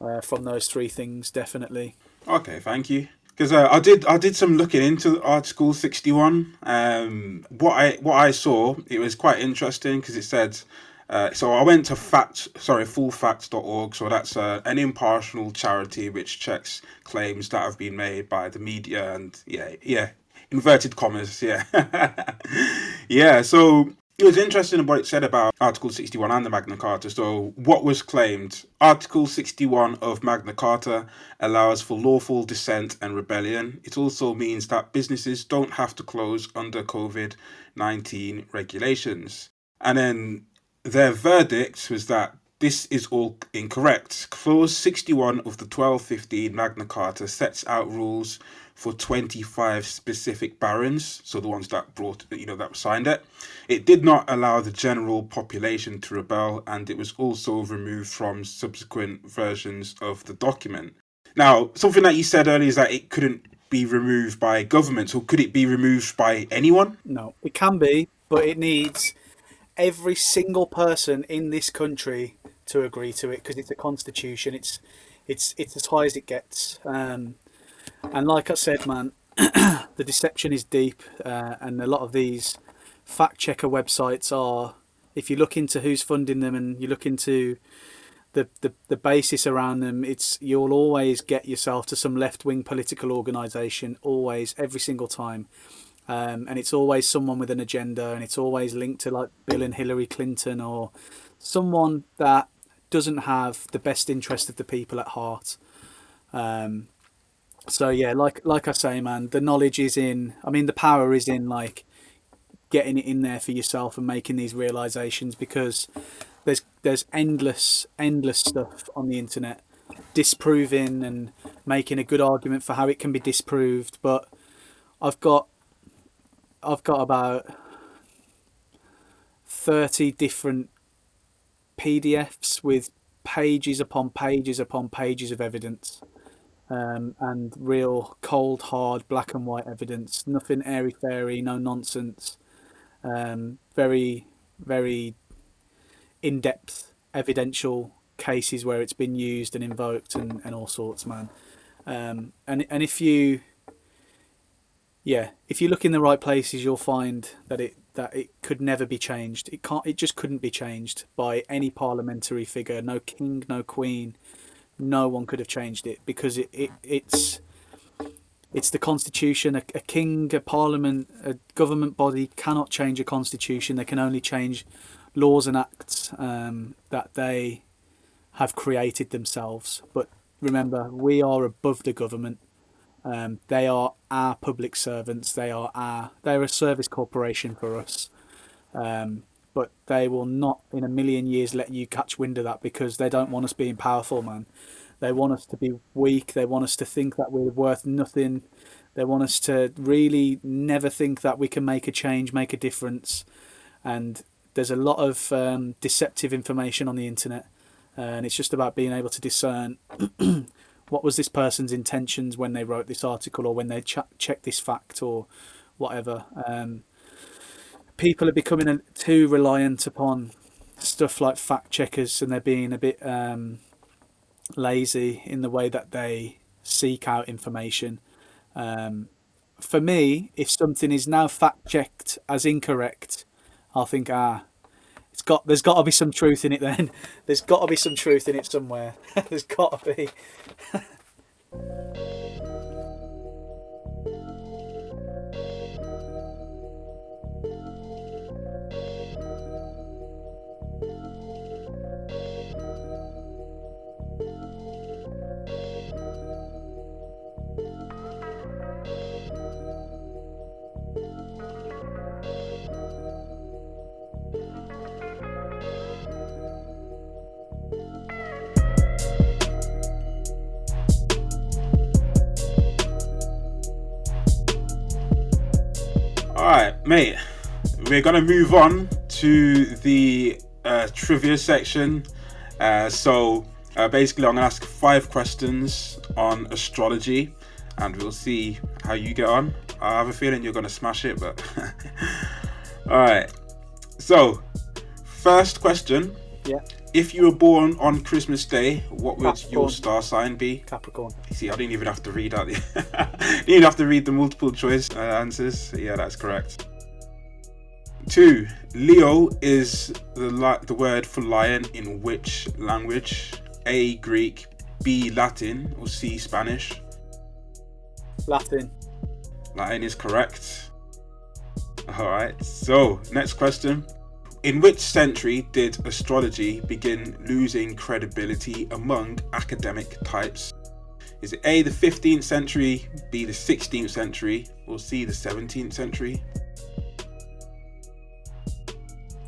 uh, from those three things. Definitely. Okay, thank you. Because uh, I did, I did some looking into Article sixty one. Um, what I what I saw, it was quite interesting because it said. Uh, so I went to fact, sorry, fullfacts.org. So that's uh, an impartial charity which checks claims that have been made by the media and yeah, yeah, inverted commas, yeah, [LAUGHS] yeah. So it was interesting what it said about Article 61 and the Magna Carta. So, what was claimed? Article 61 of Magna Carta allows for lawful dissent and rebellion. It also means that businesses don't have to close under COVID 19 regulations. And then their verdict was that this is all incorrect. Clause 61 of the 1215 Magna Carta sets out rules for 25 specific barons, so the ones that brought, you know, that signed it. It did not allow the general population to rebel, and it was also removed from subsequent versions of the document. Now, something that you said earlier is that it couldn't be removed by government, or could it be removed by anyone? No, it can be, but it needs every single person in this country to agree to it because it's a constitution. It's it's it's as high as it gets. Um, and like I said, man, [CLEARS THROAT] the deception is deep, uh, and a lot of these fact checker websites are. If you look into who's funding them and you look into the, the, the basis around them, it's you'll always get yourself to some left wing political organisation, always, every single time. Um, and it's always someone with an agenda, and it's always linked to like Bill and Hillary Clinton or someone that doesn't have the best interest of the people at heart. Um, so yeah, like like I say, man, the knowledge is in. I mean, the power is in like getting it in there for yourself and making these realizations because there's there's endless endless stuff on the internet disproving and making a good argument for how it can be disproved. But I've got I've got about thirty different PDFs with pages upon pages upon pages of evidence um, and real cold, hard, black and white evidence. Nothing airy fairy, no nonsense. Um, very, very in depth evidential cases where it's been used and invoked and, and all sorts, man. Um, and and if you, yeah, if you look in the right places, you'll find that it that it could never be changed. It can't. It just couldn't be changed by any parliamentary figure. No king, no queen no one could have changed it because it, it it's it's the constitution. A, a king, a parliament, a government body cannot change a constitution. They can only change laws and acts um, that they have created themselves. But remember, we are above the government. Um, they are our public servants. They are our. They're a service corporation for us. Um, but they will not in a million years let you catch wind of that because they don't want us being powerful, man. They want us to be weak. They want us to think that we're worth nothing. They want us to really never think that we can make a change, make a difference. And there's a lot of um, deceptive information on the internet, and it's just about being able to discern [CLEARS THROAT] what was this person's intentions when they wrote this article or when they ch- checked this fact or whatever. Um, people are becoming too reliant upon stuff like fact checkers, and they're being a bit um, lazy in the way that they seek out information. Um, for me, if something is now fact checked as incorrect, I'll think, ah, it's got. There's got to be some truth in it. Then [LAUGHS] there's got to be some truth in it somewhere. [LAUGHS] there's got to be. [LAUGHS] All right, mate. We're gonna move on to the uh, trivia section. Uh, so uh, basically, I'm gonna ask five questions on astrology, and we'll see how you get on. I have a feeling you're gonna smash it, but [LAUGHS] all right. So, first question: Yeah, If you were born on Christmas Day, what would your star sign be? Capricorn. See, I didn't even have to read the. [LAUGHS] didn't even have to read the multiple choice uh, answers. Yeah, that's correct. Two, Leo is the li- the word for lion in which language? A. Greek, B. Latin, or C. Spanish? Latin. Latin is correct. All right. So next question. In which century did astrology begin losing credibility among academic types? Is it A, the 15th century, B, the 16th century, or C, the 17th century?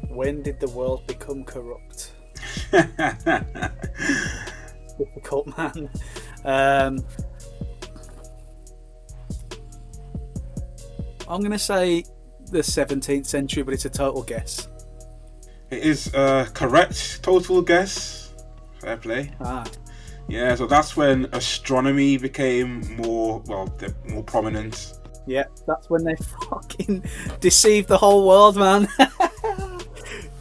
When did the world become corrupt? [LAUGHS] Difficult man. Um, I'm going to say the 17th century, but it's a total guess. It is uh, correct. Total guess. Fair play. Ah, Yeah, so that's when astronomy became more, well, more prominent. yeah, that's when they [LAUGHS] fucking deceived the whole world, man. [LAUGHS]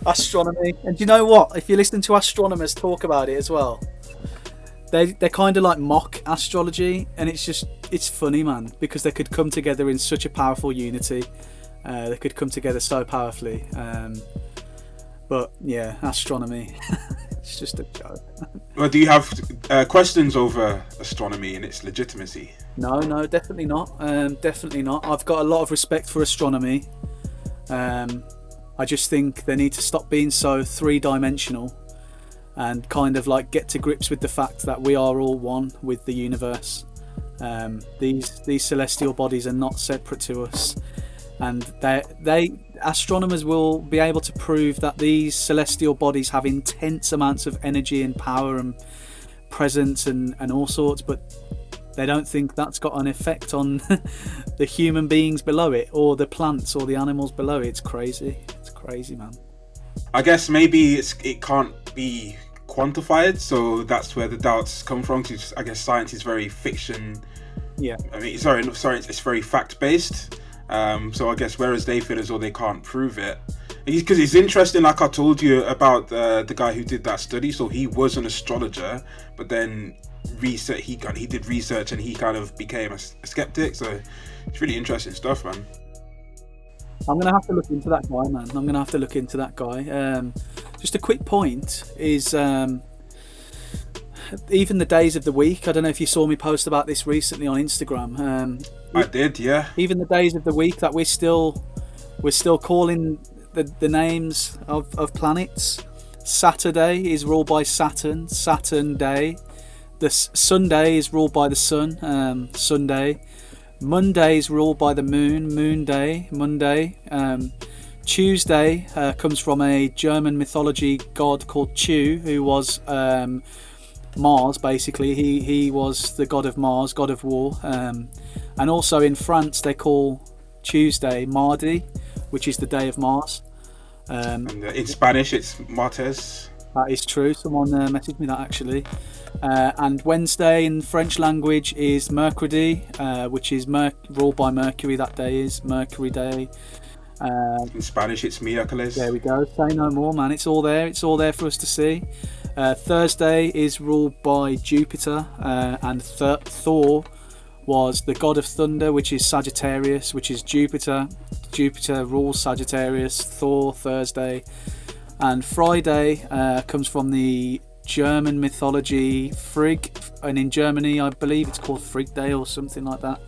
Astronomy, and you know what? If you listen to astronomers talk about it as well, they they kind of like mock astrology, and it's just it's funny, man, because they could come together in such a powerful unity. Uh, they could come together so powerfully. Um, but yeah, astronomy, [LAUGHS] it's just a joke. [LAUGHS] Well, do you have uh, questions over astronomy and its legitimacy? No, no, definitely not. Um, definitely not. I've got a lot of respect for astronomy. Um, I just think they need to stop being so three dimensional and kind of like get to grips with the fact that we are all one with the universe. Um, these these celestial bodies are not separate to us, and they they astronomers will be able to prove that these celestial bodies have intense amounts of energy and power and presence and, and all sorts, but they don't think that's got an effect on [LAUGHS] the human beings below it or the plants or the animals below it. It's crazy. It's crazy, man. I guess maybe it's it can't be quantified, so that's where the doubts come from. Because I guess science is very fiction. Yeah. I mean, sorry, no, sorry, it's, it's very fact based. Um, so I guess whereas they feel as though they can't prove it, because it's interesting. Like I told you about the guy who did that study. So he was an astrologer, but then research he he did research and he kind of became a skeptic. So it's really interesting stuff, man. I'm gonna have to look into that guy, man. I'm gonna have to look into that guy. Um, just a quick point is um, even the days of the week. I don't know if you saw me post about this recently on Instagram. Um, I did, yeah. even the days of the week that we're still we're still calling the, the names of, of planets. Saturday is ruled by Saturn, Saturn Day. The Sunday is ruled by the Sun, um, Sunday. Monday is ruled by the Moon, Moon Day, Monday. Um, Tuesday uh, comes from a German mythology god called Tu, who was um, Mars. Basically, he he was the god of Mars, god of war. Um, And also in France, they call Tuesday Mardi, which is the day of Mars. Um, And uh, in Spanish, it's Martes. that is true. Someone uh, messaged me that actually. Uh, and Wednesday in French language is Mercredi, uh, which is mer- ruled by Mercury. That day is Mercury Day. Uh, In Spanish, it's miércoles. there we go. Say no more, man. It's all there. It's all there for us to see. Uh, Thursday is ruled by Jupiter, uh, and Th- Thor was the god of thunder, which is Sagittarius, which is Jupiter. Jupiter rules Sagittarius. Thor Thursday, and Friday uh, comes from the German mythology Frigg, and in Germany, I believe it's called Frigg Day or something like that.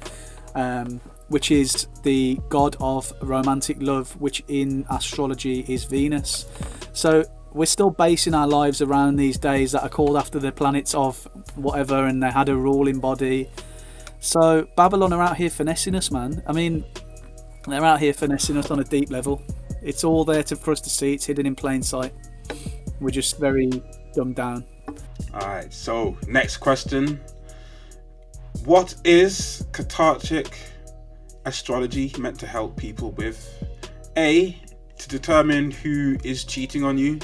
Um, which is the god of romantic love, which in astrology is Venus. So we're still basing our lives around these days that are called after the planets of whatever, and they had a ruling body. So Babylon are out here finessing us, man. I mean, they're out here finessing us on a deep level. It's all there to, for us to see. It's hidden in plain sight. We're just very dumbed down. All right. So next question: What is cathartic astrology meant to help people with? A. To determine who is cheating on you.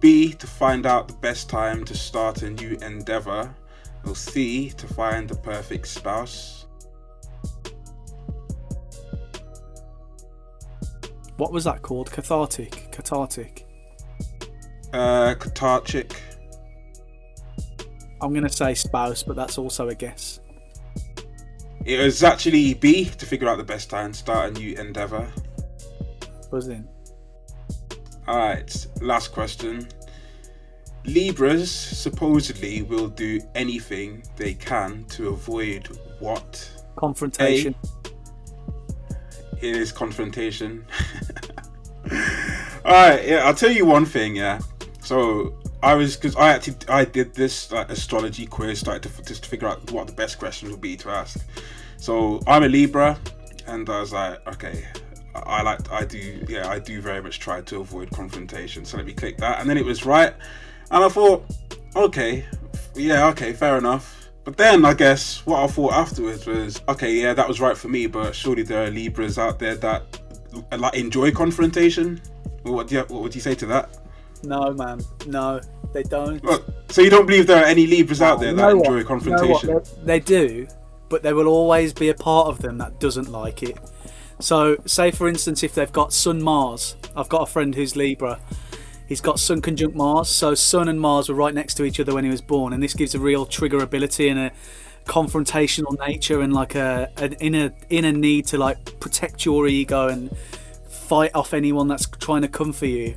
B. To find out the best time to start a new endeavor. Or C. To find the perfect spouse. What was that called? Cathartic. Cathartic. Uh, cathartic. I'm gonna say spouse, but that's also a guess. It was actually B. To figure out the best time to start a new endeavor. Buzzing. All right, last question. Libras supposedly will do anything they can to avoid what? Confrontation. It is confrontation. [LAUGHS] All right, yeah, I'll tell you one thing. Yeah, so I was because I actually I did this like astrology quiz, like to just to figure out what the best questions would be to ask. So I'm a Libra, and I was like, okay, I like I do yeah I do very much try to avoid confrontation. So let me click that, and then it was right, and I thought, okay, yeah, okay, fair enough. But then I guess what I thought afterwards was, okay, yeah, that was right for me, but surely there are Libras out there that like enjoy confrontation. What do you, what would you say to that? No, man. No, they don't. Well, so you don't believe there are any Libras out there You that what? enjoy You know what? confrontation? They do, but there will always be a part of them that doesn't like it. So, say for instance, if they've got Sun Mars, I've got a friend who's Libra. He's got Sun conjunct Mars, so Sun and Mars were right next to each other when he was born, and this gives a real trigger ability and a confrontational nature and like a an inner inner need to like protect your ego and fight off anyone that's trying to come for you.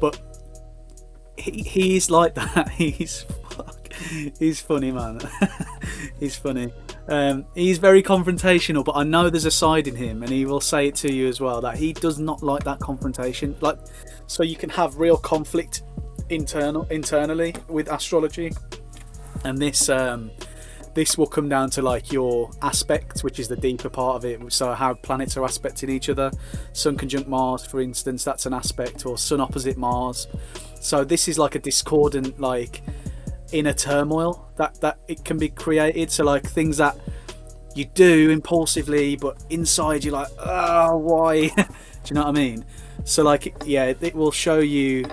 But he, he's like [LAUGHS] that. He's [LAUGHS] he's funny, man. [LAUGHS] he's funny. Um, he's very confrontational, but I know there's a side in him, and he will say it to you as well that he does not like that confrontation. Like, so you can have real conflict internal internally with astrology, and this um, this will come down to like your aspect, which is the deeper part of it. So how planets are aspecting each other. Sun conjunct Mars, for instance, that's an aspect, or Sun opposite Mars. So this is like a discordant, like inner turmoil that that it can be created. So like things that you do impulsively, but inside you're like, oh, why? [LAUGHS] do you know what I mean? So like, yeah, it, it will show you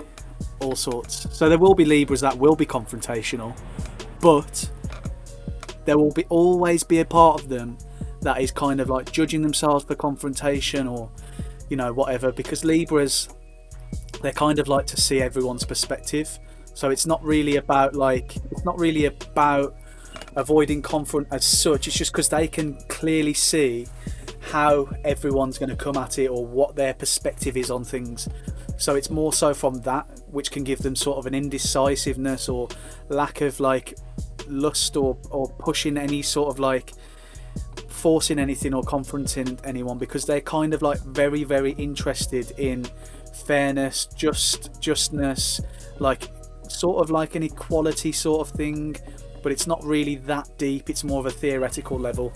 all sorts. So there will be Libras that will be confrontational, but there will be always be a part of them that is kind of like judging themselves for confrontation or you know whatever because libras they're kind of like to see everyone's perspective so it's not really about like it's not really about avoiding confront as such. It's just because they can clearly see how everyone's going to come at it or what their perspective is on things. So it's more so from that which can give them sort of an indecisiveness or lack of like lust or or pushing any sort of like forcing anything or confronting anyone because they're kind of like very very interested in fairness just justness like sort of like an equality sort of thing but it's not really that deep it's more of a theoretical level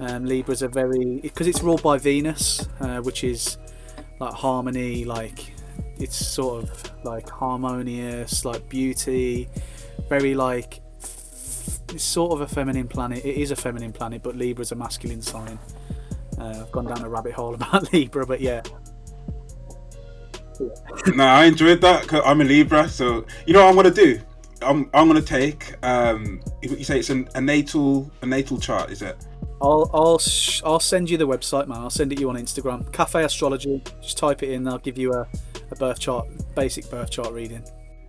um, libras are very because it's ruled by venus uh, which is like harmony like it's sort of like harmonious like beauty very like it's sort of a feminine planet. It is a feminine planet, but Libra's a masculine sign. Uh, I've gone down a rabbit hole [LAUGHS] about Libra, but yeah, no, I enjoyed that. i I'm a Libra, so you know what I'm gonna do. I'm I'm gonna take. Um, you say it's an, a natal a natal chart, is it? I'll I'll sh- I'll send you the website, man. I'll send it to you on Instagram. Cafe Astrology. Just type it in. I'll give you a, a birth chart, basic birth chart reading.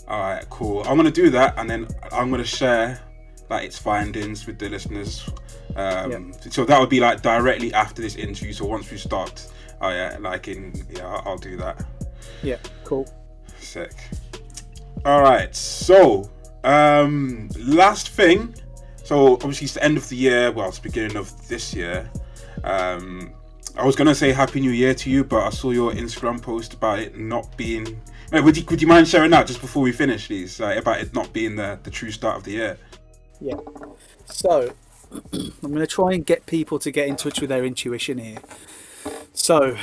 All right, cool. I'm gonna do that, and then I'm gonna share like its findings with the listeners. Um, So that would be like directly after this interview. So once we start, oh yeah, like in yeah, I'll, I'll do that. Yeah, cool. Sick. All right. So, um, last thing. So obviously it's the end of the year. Well, it's the beginning of this year. Um, I was gonna say Happy New Year to you, but I saw your Instagram post about it not being. Would you would you mind sharing that just before we finish, please? Like, about it not being the the true start of the year. Yeah. So [CLEARS THROAT] I'm going to try and get people to get in touch with their intuition here. So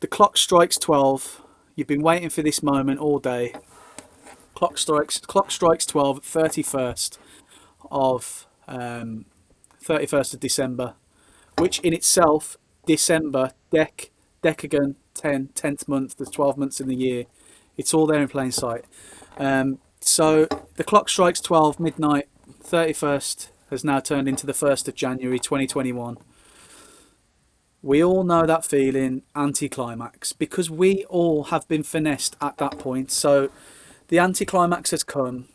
the clock strikes 12. You've been waiting for this moment all day. Clock strikes. Clock strikes 12. 31st of um, 31st of December, which in itself, December, dec, decagon, 10, 10th month. There's 12 months in the year. It's all there in plain sight. Um, so the clock strikes 12 midnight. 31st has now turned into the 1st of January 2021. We all know that feeling, anticlimax, because we all have been finessed at that point. So the anticlimax has come,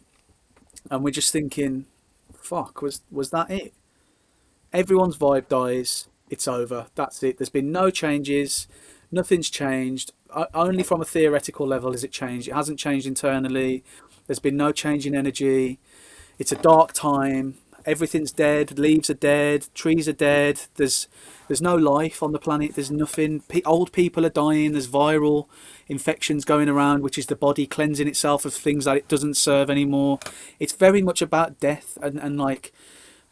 and we're just thinking, fuck, was, was that it? Everyone's vibe dies, it's over, that's it. There's been no changes, nothing's changed. Only from a theoretical level has it changed. It hasn't changed internally, there's been no change in energy. It's a dark time, everything's dead, leaves are dead, trees are dead. There's there's no life on the planet. There's nothing. Old people are dying. There's viral infections going around, which is the body cleansing itself of things that it doesn't serve anymore. It's very much about death and, and like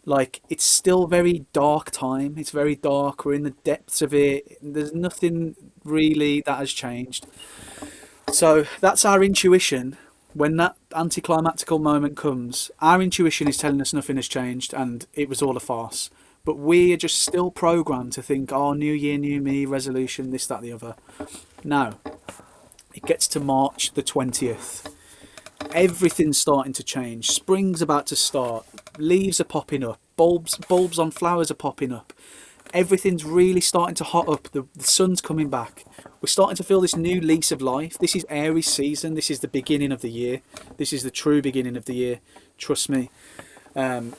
like it's still very dark time. It's very dark. We're in the depths of it. There's nothing really that has changed. So that's our intuition when that anticlimactical moment comes, our intuition is telling us nothing has changed and it was all a farce. But we are just still programmed to think, oh, new year, new me, resolution, this, that, the other. Now, it gets to March the 20th. Everything's starting to change. Spring's about to start. Leaves are popping up. Bulbs, bulbs on flowers are popping up. Everything's really starting to hot up. The, the sun's coming back. We're starting to feel this new lease of life. This is Aries season. This is the beginning of the year. This is the true beginning of the year. Trust me. Um,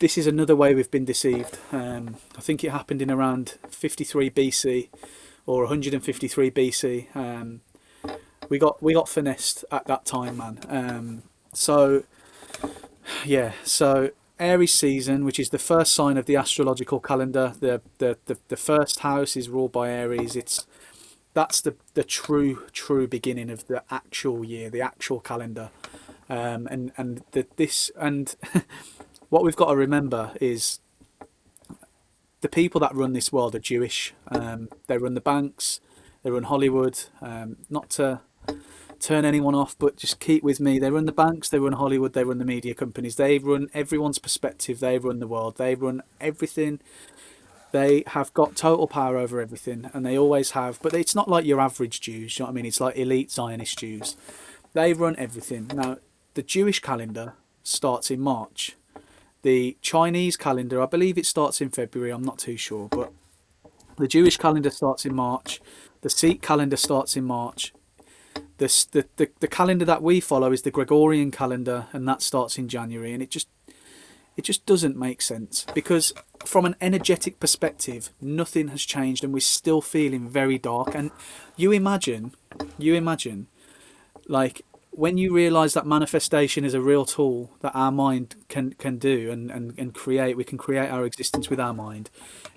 this is another way we've been deceived. Um, I think it happened in around 53 BC or 153 BC. Um, we got we got finessed at that time, man. Um, so yeah, so Aries season, which is the first sign of the astrological calendar, the the, the, the first house is ruled by Aries. It's that's the the true true beginning of the actual year, the actual calendar, um, and and the, this and [LAUGHS] what we've got to remember is the people that run this world are Jewish. Um, they run the banks, they run Hollywood. Um, not to turn anyone off, but just keep with me. They run the banks, they run Hollywood, they run the media companies, they run everyone's perspective, they run the world, they run everything. They have got total power over everything, and they always have. But it's not like your average Jews. You know what I mean? It's like elite Zionist Jews. They run everything. Now, the Jewish calendar starts in March. The Chinese calendar, I believe it starts in February. I'm not too sure, but the Jewish calendar starts in March. The Sikh calendar starts in March. The, the, the, the calendar that we follow is the Gregorian calendar, and that starts in January. And it just it just doesn't make sense because from an energetic perspective, nothing has changed, and we're still feeling very dark. And you imagine, you imagine, like when you realize that manifestation is a real tool that our mind can can do and, and, and create we can create our existence with our mind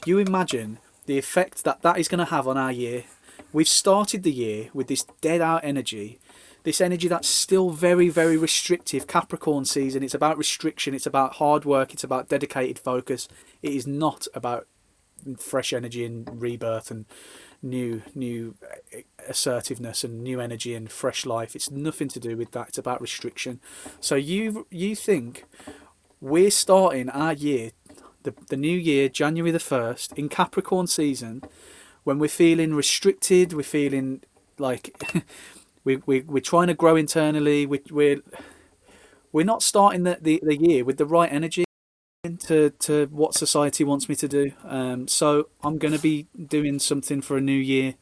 you imagine the effect that that is going to have on our year we've started the year with this dead out energy this energy that's still very very restrictive. Capricorn season it's about restriction it's about hard work it's about dedicated focus. It is not about fresh energy and rebirth and new new assertiveness and new energy and fresh life. It's nothing to do with that it's about restriction. So you you think we're starting our year, the, the new year, January the 1st, in Capricorn season, when we're feeling restricted, we're feeling like [LAUGHS] we, we, we're trying to grow internally, we, we're, we're not starting the, the, the year with the right energy to, to what society wants me to do. Um, so I'm going to be doing something for a new year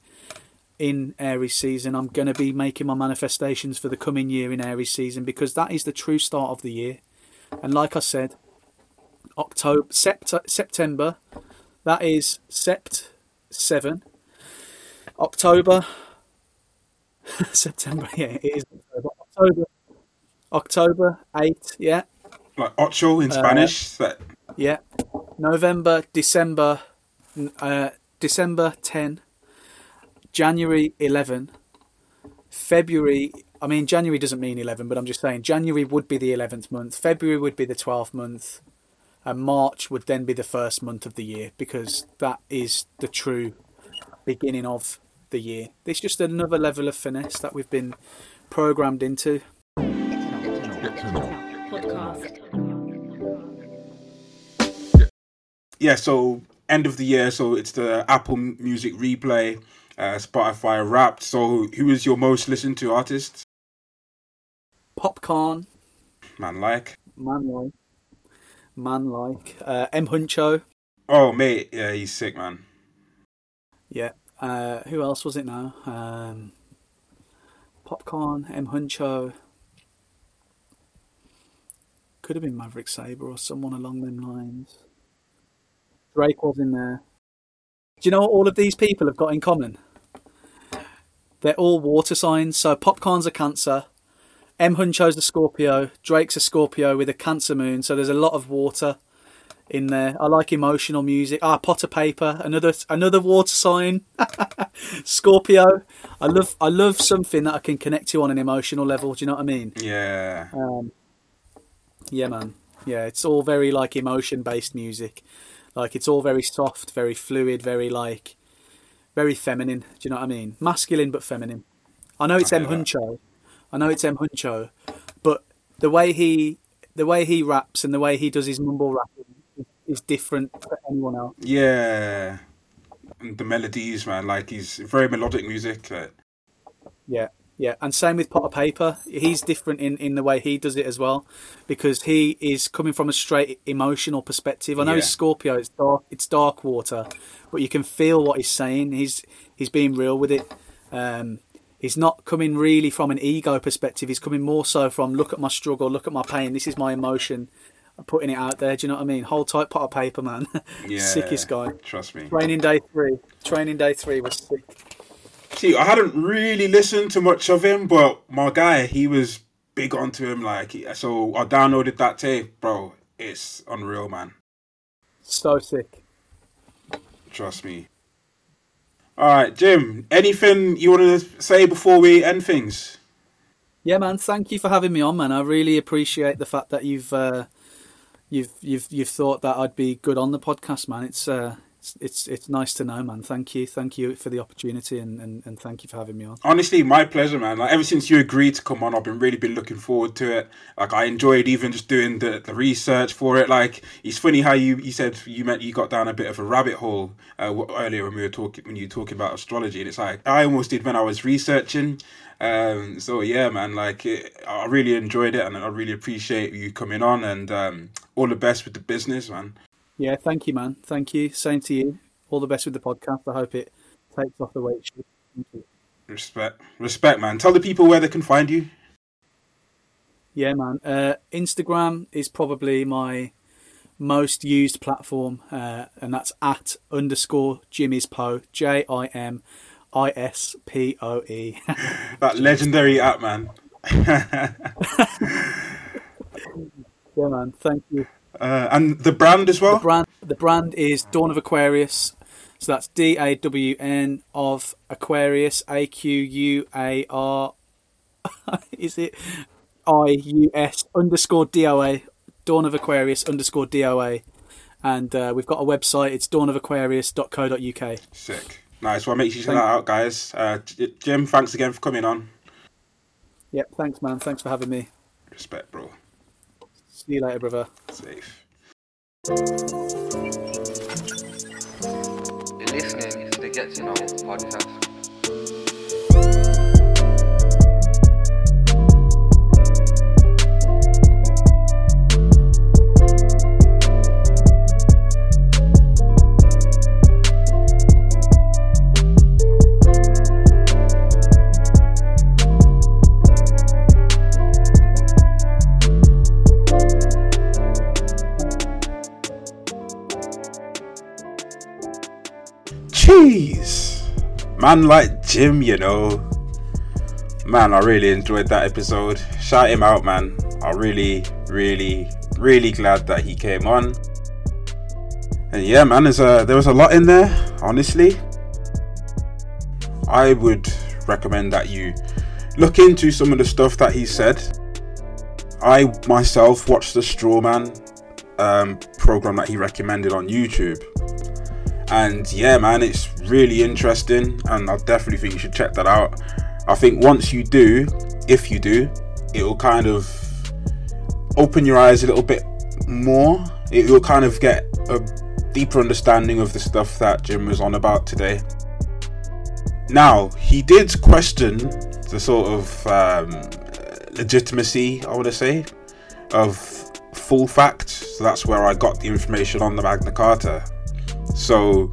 in Aries season. I'm going to be making my manifestations for the coming year in Aries season because that is the true start of the year. And like I said, October, sept- September, that is Sept 7. October, [LAUGHS] September, yeah, it is October. October, October 8, yeah, Like ocho in Uh, Spanish. that yeah. November, December, uh, December 10, January 11, February. I mean, January doesn't mean 11, but I'm just saying January would be the 11th month, February would be the 12th month, and March would then be the first month of the year because that is the true beginning of the year. It's just another level of finesse that we've been programmed into. Get to know. podcast. yeah, so end of the year, so it's the Apple Music replay, uh, Spotify Wrapped. So who is your most listened to artist? Popcorn, Man, like. man like, man like, uh, M Huncho. Oh mate, yeah, he's sick, man. Yeah. Uh, who else was it now? Um, Popcorn, M Huncho. Could have been Maverick Sabre or someone along them lines. Drake was in there. Do you know what all of these people have got in common? They're all water signs. So Popcorn's a Cancer, M Huncho's a Scorpio, Drake's a Scorpio with a Cancer moon. So there's a lot of water in there. I like emotional music. Ah, Potter Payper, another another water sign. [LAUGHS] Scorpio. I love I love something that I can connect to on an emotional level. Do you know what I mean? Yeah. Um, yeah, man. Yeah, it's all very like emotion based music. Like it's all very soft, very fluid, very like very feminine. Do you know what I mean? Masculine but feminine. I know it's I M. Huncho. I know it's M Huncho, but the way he the way he raps and the way he does his mumble rapping is, different to anyone else. Yeah. And the melodies, man, like he's very melodic music. Like, Yeah, yeah, and same with Potter Payper. He's different in, in the way he does it as well, because he is coming from a straight emotional perspective. I know Yeah. he's Scorpio; it's dark, it's dark water, but you can feel what he's saying. He's he's being real with it. Um, he's not coming really from an ego perspective. He's coming more so from look at my struggle, look at my pain. This is my emotion. Putting it out there. Do you know what I mean? Hold tight, Potter Payper, man. [LAUGHS] yeah. Sickest guy. Trust me. Training day three. Training day three was sick. See, I hadn't really listened to much of him, but my guy, he was big onto him. Like, so I downloaded that tape, bro. It's unreal, man. So sick. Trust me. All right, Jim. Anything you want to say before we end things? Yeah, man. Thank you for having me on, man. I really appreciate the fact that you've uh, you've you've you've thought that I'd be good on the podcast, man. It's uh, it's it's, it's nice to know, man. Thank you, thank you for the opportunity, and, and, and thank you for having me on. Honestly, my pleasure, man. Like ever since you agreed to come on, I've been really been looking forward to it. Like I enjoyed even just doing the, the research for it. Like it's funny how you you said you meant you got down a bit of a rabbit hole uh, earlier when we were talking when you were talking about astrology, and it's like I almost did when I was researching. Um, so yeah, man, like it, I really enjoyed it, and I really appreciate you coming on, and um, all the best with the business, man. Yeah, thank you, man. Thank you. Same to you. All the best with the podcast. I hope it takes off the way it should. Thank you. Respect, respect, man. Tell the people where they can find you. Yeah, man. Uh, Instagram is probably my most used platform, uh, and that's at underscore Jimmy's Poe. J I M I S P O E. [LAUGHS] That legendary app, man. [LAUGHS] [LAUGHS] Yeah, man. Thank you. Uh, and the brand as well. The brand, the brand is Dawn of Aquarius. So that's D A W N of Aquarius. A Q U A R. [LAUGHS] Is it I U S underscore D O A? Dawn of Aquarius underscore D O A. And uh, we've got a website. It's dawnofaquarius.co.uk. Sick. Nice. Well, make sure you check that out, guys. Uh, Jim, thanks again for coming on. Yep. Thanks, man. Thanks for having me. Respect, bro. See you later, brother. Safe. You're listening to the Get to Know podcast. Jeez. Man like Jim, you know. Man, I really enjoyed that episode. Shout him out, man. I really, really, really glad that he came on. And yeah, man, a, there was a lot in there, honestly. I would recommend that you look into some of the stuff that he said. I myself watched the Strawman um, program that he recommended on YouTube and yeah man it's really interesting and i definitely think you should check that out. I think once you do if you do it will kind of open your eyes a little bit more. It will kind of get a deeper understanding of the stuff that jim was on about today. Now he did question the sort of um, legitimacy i want to say of full fact so that's where i got the information on the magna carta so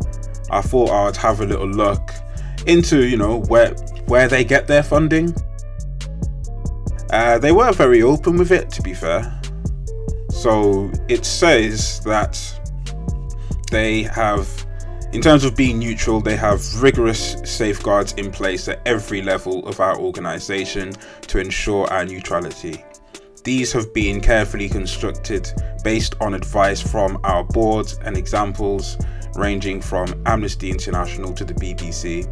I thought I'd have a little look into, you know, where where they get their funding. Uh, they were very open with it, to be fair. So it says that they have, in terms of being neutral, they have rigorous safeguards in place at every level of our organisation to ensure our neutrality. These have been carefully constructed based on advice from our board and examples ranging from Amnesty International to the BBC.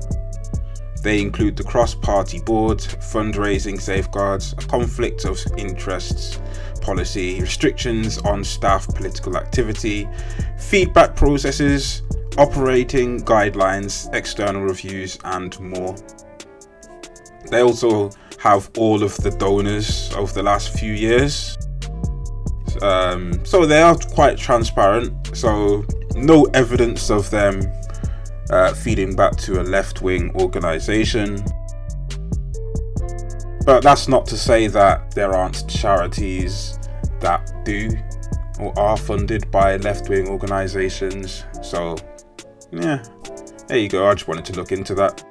They include the cross party board, fundraising safeguards, conflict of interests policy, restrictions on staff political activity, feedback processes, operating guidelines, external reviews, and more. They also have all of the donors of the last few years. Um, so they are quite transparent. So no evidence of them uh, feeding back to a left wing organization. But that's not to say that there aren't charities that do or are funded by left wing organizations. So, yeah, there you go. I just wanted to look into that.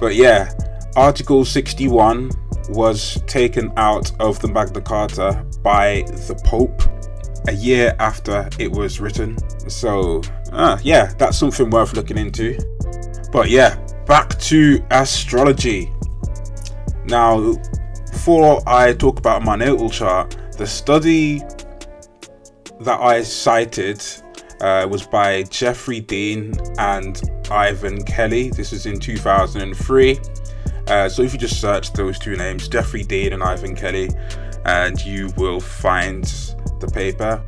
But yeah, Article 61 was taken out of the Magna Carta by the Pope a year after it was written. So, uh, yeah, that's something worth looking into. But yeah, back to astrology. Now, before I talk about my natal chart, the study that I cited uh, was by Geoffrey Dean and Ivan Kelly. This was in 2003. Uh, so if you just search those two names, Geoffrey Dean and Ivan Kelly, and you will find the paper.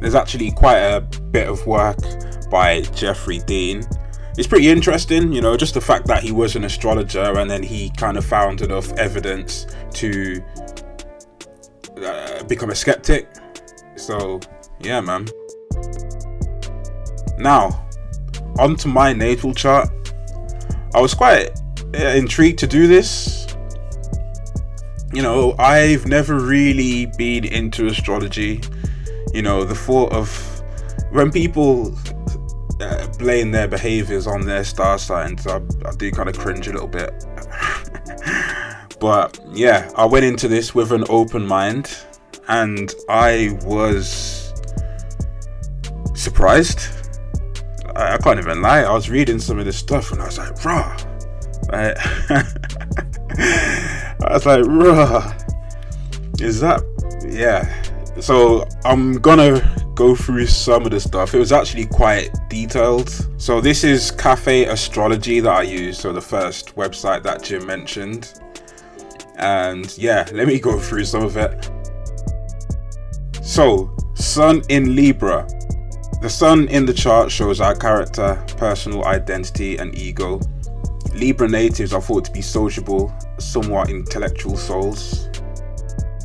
There's actually quite a bit of work by Geoffrey Dean. It's pretty interesting, you know, just the fact that he was an astrologer and then he kind of found enough evidence to uh, become a skeptic. So, yeah, man. Now, onto my natal chart. I was quite intrigued to do this. You know, I've never really been into astrology. You know, the thought of when people uh, blame their behaviors on their star signs, I, I do kind of cringe a little bit. [LAUGHS] but yeah, I went into this with an open mind and I was surprised. I, I can't even lie. I was reading some of this stuff and I was like, raw. I, [LAUGHS] I was like, raw. Is that yeah? So I'm gonna go through some of the stuff. It was actually quite detailed. So this is Cafe Astrology that I used, so the first website that Jim mentioned. And yeah, let me go through some of it. So, Sun in Libra. The Sun in the chart shows our character, personal identity, and ego. Libra natives are thought to be sociable, somewhat intellectual souls.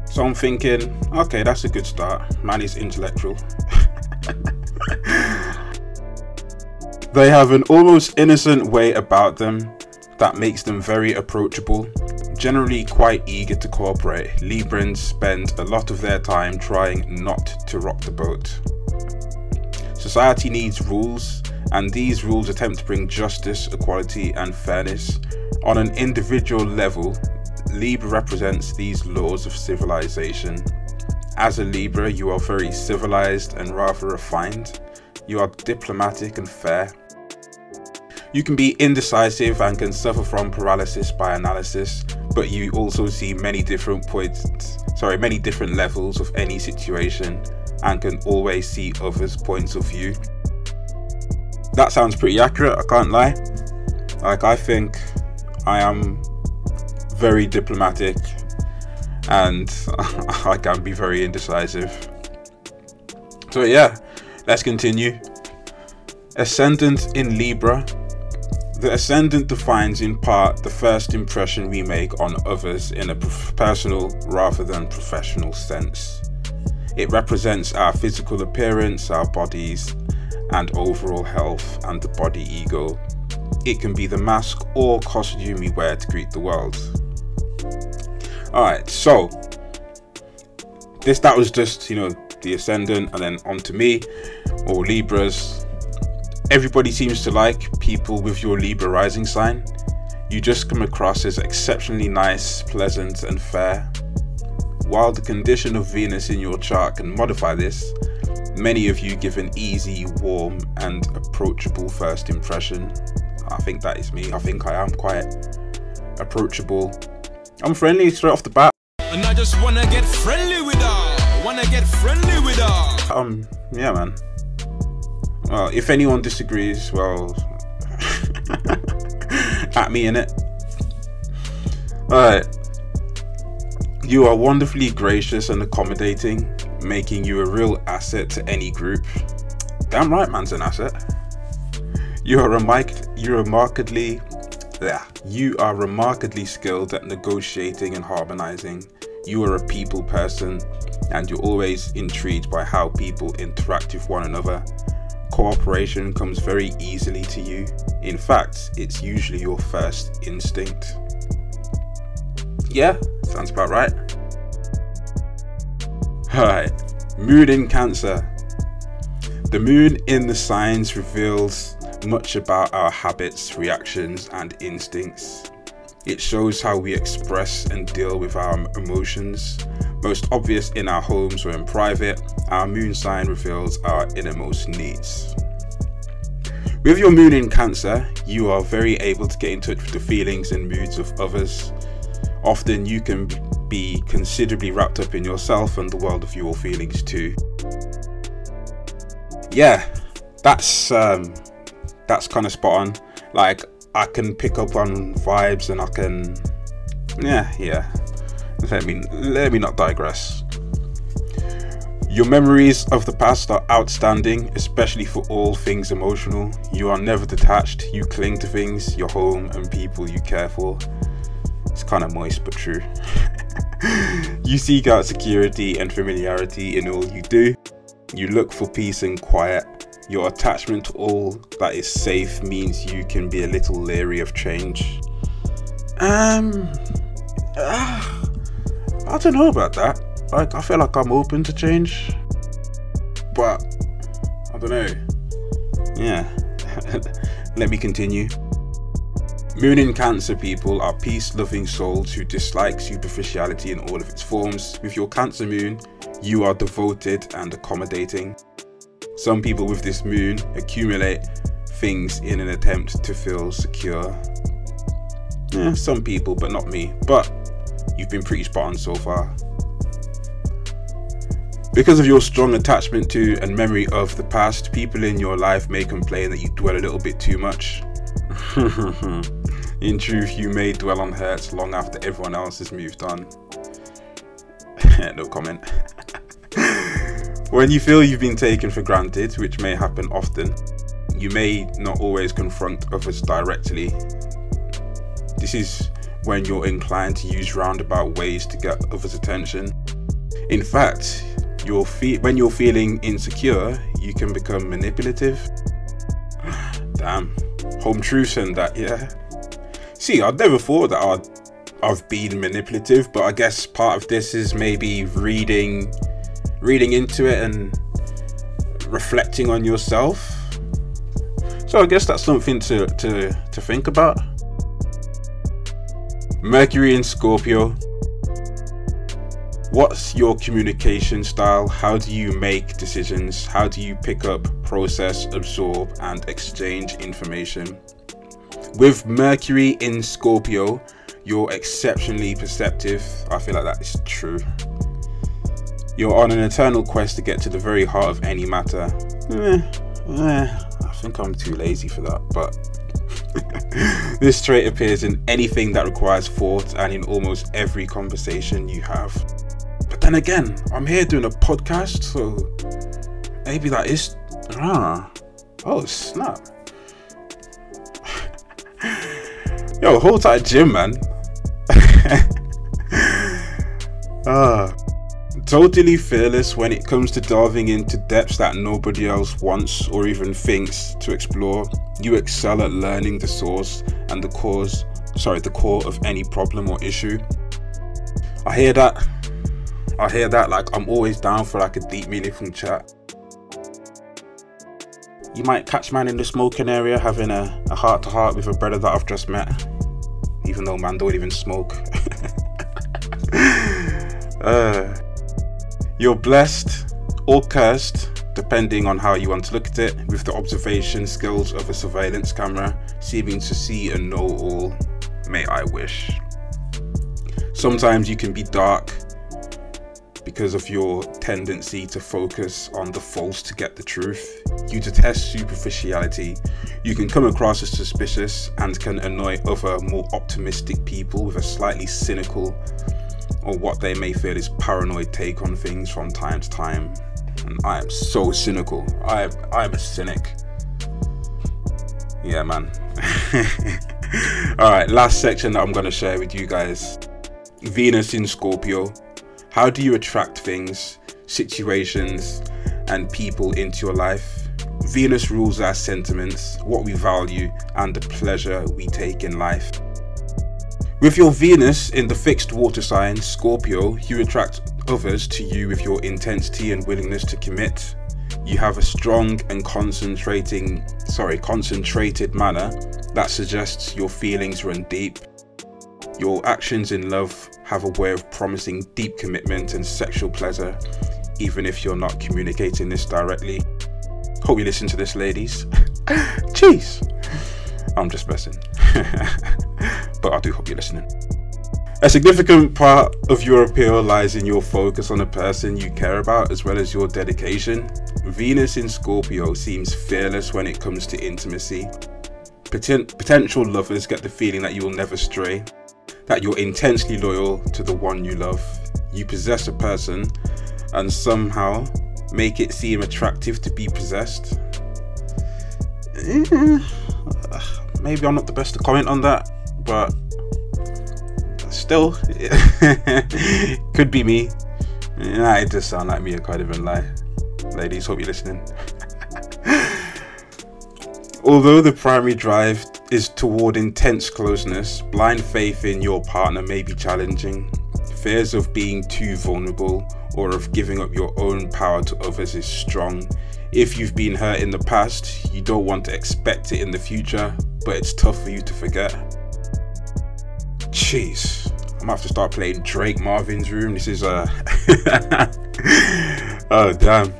So I'm thinking, okay, that's a good start. Man is intellectual. [LAUGHS] they have an almost innocent way about them that makes them very approachable. Generally quite eager to cooperate, Librans spend a lot of their time trying not to rock the boat. Society needs rules, and these rules attempt to bring justice, equality, and fairness. On an individual level, Libra represents these laws of civilization. As a Libra, you are very civilized and rather refined. You are diplomatic and fair. You can be indecisive and can suffer from paralysis by analysis, but you also see many different points, sorry, many different levels of any situation and can always see others' points of view. That sounds pretty accurate, I can't lie. Like, I think I am very diplomatic and [LAUGHS] I can be very indecisive. So, yeah, let's continue. Ascendant in Libra. The ascendant defines in part the first impression we make on others in a personal rather than professional sense. It represents our physical appearance, our bodies, and overall health and the body ego. It can be the mask or costume we wear to greet the world. Alright, so this that was just, you know, the ascendant and then on to me or Libras. Everybody seems to like people with your Libra rising sign. You just come across as exceptionally nice, pleasant, and fair. While the condition of Venus in your chart can modify this, many of you give an easy, warm, and approachable first impression. I think that is me. I think I am quite approachable. I'm friendly straight off the bat. And I just wanna get friendly with her. Wanna get friendly with her. Um, yeah, man. Well, if anyone disagrees, well, [LAUGHS] at me in it. Alright. You are wonderfully gracious and accommodating, making you a real asset to any group. Damn right, man's an asset. You are remar- you're remarkably, yeah, you are remarkably skilled at negotiating and harmonizing. You are a people person, and you're always intrigued by how people interact with one another. Cooperation comes very easily to you. In fact, it's usually your first instinct. Yeah, sounds about right. Alright, moon in Cancer. The moon in the signs reveals much about our habits, reactions, and instincts. It shows how we express and deal with our emotions. Most obvious in our homes or in private, our moon sign reveals our innermost needs. With your moon in Cancer, you are very able to get in touch with the feelings and moods of others. Often you can be considerably wrapped up in yourself and the world of your feelings too. Yeah, that's um, that's kind of spot on. Like I can pick up on vibes and I can, yeah, yeah. Let me let me not digress. Your memories of the past are outstanding, especially for all things emotional. You are never detached. You cling to things, your home, and people you care for. It's kind of moist but true. [LAUGHS] you seek out security and familiarity in all you do. You look for peace and quiet. Your attachment to all that is safe means you can be a little leery of change. Um, ah, I don't know about that. Like, I feel like I'm open to change, but I don't know. Yeah, [LAUGHS] let me continue. Moon in Cancer people are peace loving souls who dislike superficiality in all of its forms. With your Cancer moon, you are devoted and accommodating. Some people with this moon accumulate things in an attempt to feel secure. Yeah, some people, but not me. But you've been pretty spot on so far. Because of your strong attachment to and memory of the past, people in your life may complain that you dwell a little bit too much. [LAUGHS] in truth, you may dwell on hurts long after everyone else has moved on. [LAUGHS] no comment. [LAUGHS] when you feel you've been taken for granted, which may happen often, you may not always confront others directly. This is when you're inclined to use roundabout ways to get others' attention. In fact, you're fe- when you're feeling insecure, you can become manipulative. Damn, home truths and that, yeah. See, I'd never thought that I'd I've been manipulative, but I guess part of this is maybe reading reading into it and reflecting on yourself. So I guess that's something to to, to think about. Mercury in Scorpio. What's your communication style? How do you make decisions? How do you pick up, process, absorb, and exchange information? With Mercury in Scorpio, you're exceptionally perceptive. I feel like that is true. You're on an eternal quest to get to the very heart of any matter. Eh, eh, I think I'm too lazy for that, but [LAUGHS] this trait appears in anything that requires thought and in almost every conversation you have. Then again, I'm here doing a podcast, so maybe that is. Ah. Oh, snap. [LAUGHS] Yo, hold tight, Jim, man. [LAUGHS] ah. Totally fearless when it comes to delving into depths that nobody else wants or even thinks to explore. You excel at learning the source and the cause, sorry, the core of any problem or issue. I hear that. I hear that like I'm always down for like a deep meaningful chat. You might catch man in the smoking area having a, heart to heart with a brother that I've just met. Even though man don't even smoke. [LAUGHS] uh, you're blessed or cursed, depending on how you want to look at it, with the observation skills of a surveillance camera, seeming to see and know all. May I wish. Sometimes you can be dark because of your tendency to focus on the false to get the truth. You detest superficiality. You can come across as suspicious and can annoy other more optimistic people with a slightly cynical or what they may feel is paranoid take on things from time to time. And I am so cynical. I am, I am a cynic. Yeah, man. [LAUGHS] Alright, last section that I'm going to share with you guys Venus in Scorpio. How do you attract things, situations, and people into your life? Venus rules our sentiments, what we value, and the pleasure we take in life. With your Venus in the fixed water sign, Scorpio, you attract others to you with your intensity and willingness to commit. You have a strong and concentrating, sorry, concentrated manner that suggests your feelings run deep. Your actions in love have a way of promising deep commitment and sexual pleasure, even if you're not communicating this directly. Hope you listen to this, ladies. [LAUGHS] Jeez. I'm just messing. [LAUGHS] but I do hope you're listening. A significant part of your appeal lies in your focus on a person you care about as well as your dedication. Venus in Scorpio seems fearless when it comes to intimacy. Poten- potential lovers get the feeling that you will never stray, that you're intensely loyal to the one you love. You possess a person and somehow make it seem attractive to be possessed. Eh, maybe I'm not the best to comment on that, but still, [LAUGHS] could be me. Nah, it does sound like me. I can't even lie. Ladies, hope you're listening. Although the primary drive is toward intense closeness, blind faith in your partner may be challenging. Fears of being too vulnerable or of giving up your own power to others is strong. If you've been hurt in the past, you don't want to expect it in the future, but it's tough for you to forget. Jeez, I'm gonna have to start playing Drake Marvin's Room. This is uh [LAUGHS] oh damn.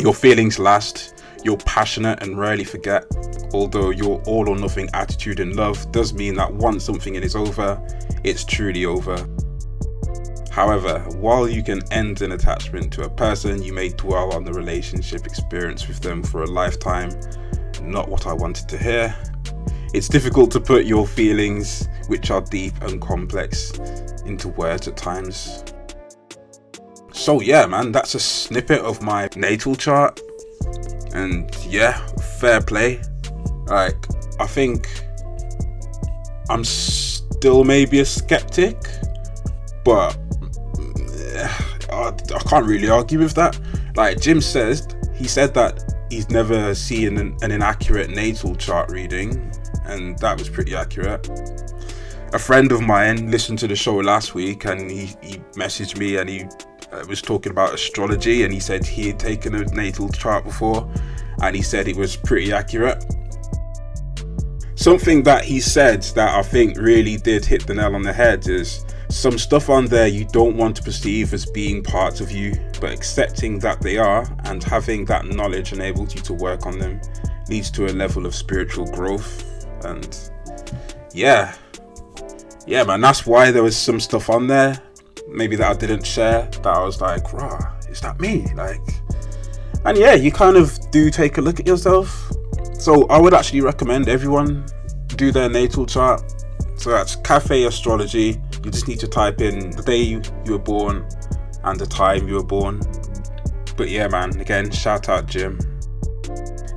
Your feelings last. You're passionate and rarely forget. Although your all or nothing attitude in love does mean that once something is over, it's truly over. However, while you can end an attachment to a person, you may dwell on the relationship experience with them for a lifetime. Not what I wanted to hear. It's difficult to put your feelings, which are deep and complex, into words at times. So, yeah, man, that's a snippet of my natal chart. And yeah, fair play. Like, I think I'm still maybe a skeptic, but eh, I, I can't really argue with that. Like Jim says, he said that he's never seen an, an inaccurate natal chart reading, and that was pretty accurate. A friend of mine listened to the show last week, and he, he messaged me and he Uh, was talking about astrology, and he said he had taken a natal chart before, and he said it was pretty accurate. Something that he said that I think really did hit the nail on the head is some stuff on there you don't want to perceive as being parts of you, but accepting that they are and having that knowledge enables you to work on them leads to a level of spiritual growth. And yeah, yeah, man, that's why there was some stuff on there, maybe that I didn't share, that I was like, rah, is that me? Like, and yeah, you kind of do take a look at yourself. So I would actually recommend everyone do their natal chart. So that's Cafe Astrology. You just need to type in the day you, were born and the time you were born. But yeah, man, again, shout out Jim.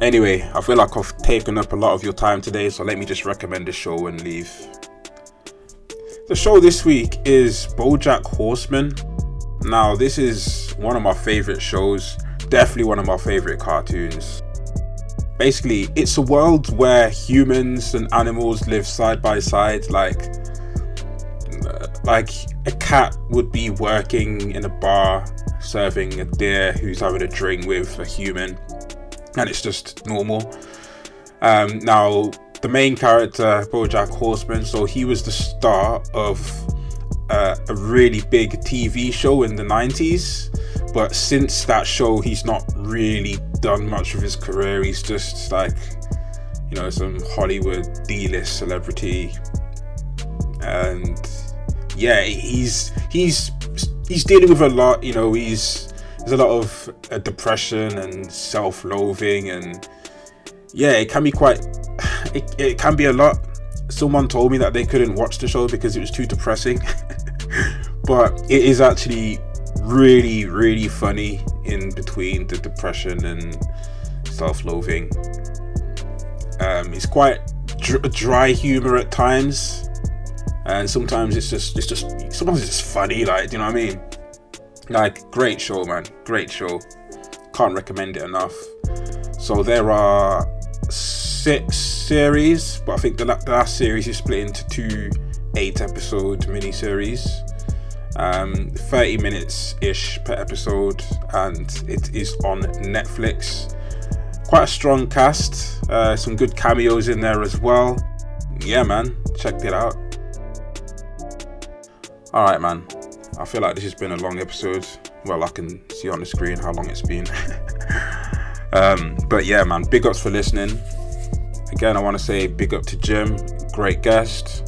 Anyway, I feel like I've taken up a lot of your time today, so let me just recommend the show and leave. The show this week is Bojack Horseman. Now, this is one of my favorite shows, definitely one of my favorite cartoons. Basically, it's a world where humans and animals live side by side, like uh, like a cat would be working in a bar serving a deer who's having a drink with a human, and it's just normal. Um, now, the main character, Bojack Horseman, so he was the star of uh, a really big TV show in the 90s. But since that show, he's not really done much of his career. He's just like, you know, some Hollywood D list celebrity. And yeah, he's he's he's dealing with a lot. You know, he's there's a lot of uh, depression and self-loathing, and yeah, it can be quite. [SIGHS] It, it can be a lot. Someone told me that they couldn't watch the show because it was too depressing, [LAUGHS] but it is actually really, really funny in between the depression and self-loathing. Um, it's quite dr- dry humor at times, and sometimes it's just it's just sometimes it's just funny. Like, do you know what I mean? Like, great show, man. Great show. Can't recommend it enough. So there are six series, but I think the, the last series is split into two eight-episode mini-series. Um, 30 minutes ish per episode, and it is on Netflix. Quite a strong cast, uh, some good cameos in there as well. Yeah, man, check it out. Alright, man, I feel like this has been a long episode. Well, I can see on the screen how long it's been. [LAUGHS] um, but yeah, man, big ups for listening. Again, I want to say big up to Jim, great guest.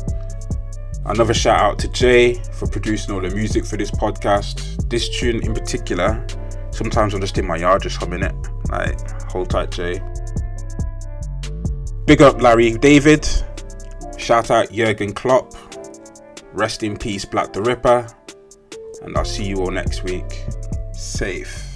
Another shout out to Jay for producing all the music for this podcast. This tune in particular, sometimes I'm just in my yard just humming it. Like, hold tight, Jay. Big up Larry David. Shout out Jurgen Klopp. Rest in peace, Black the Ripper. And I'll see you all next week. Safe.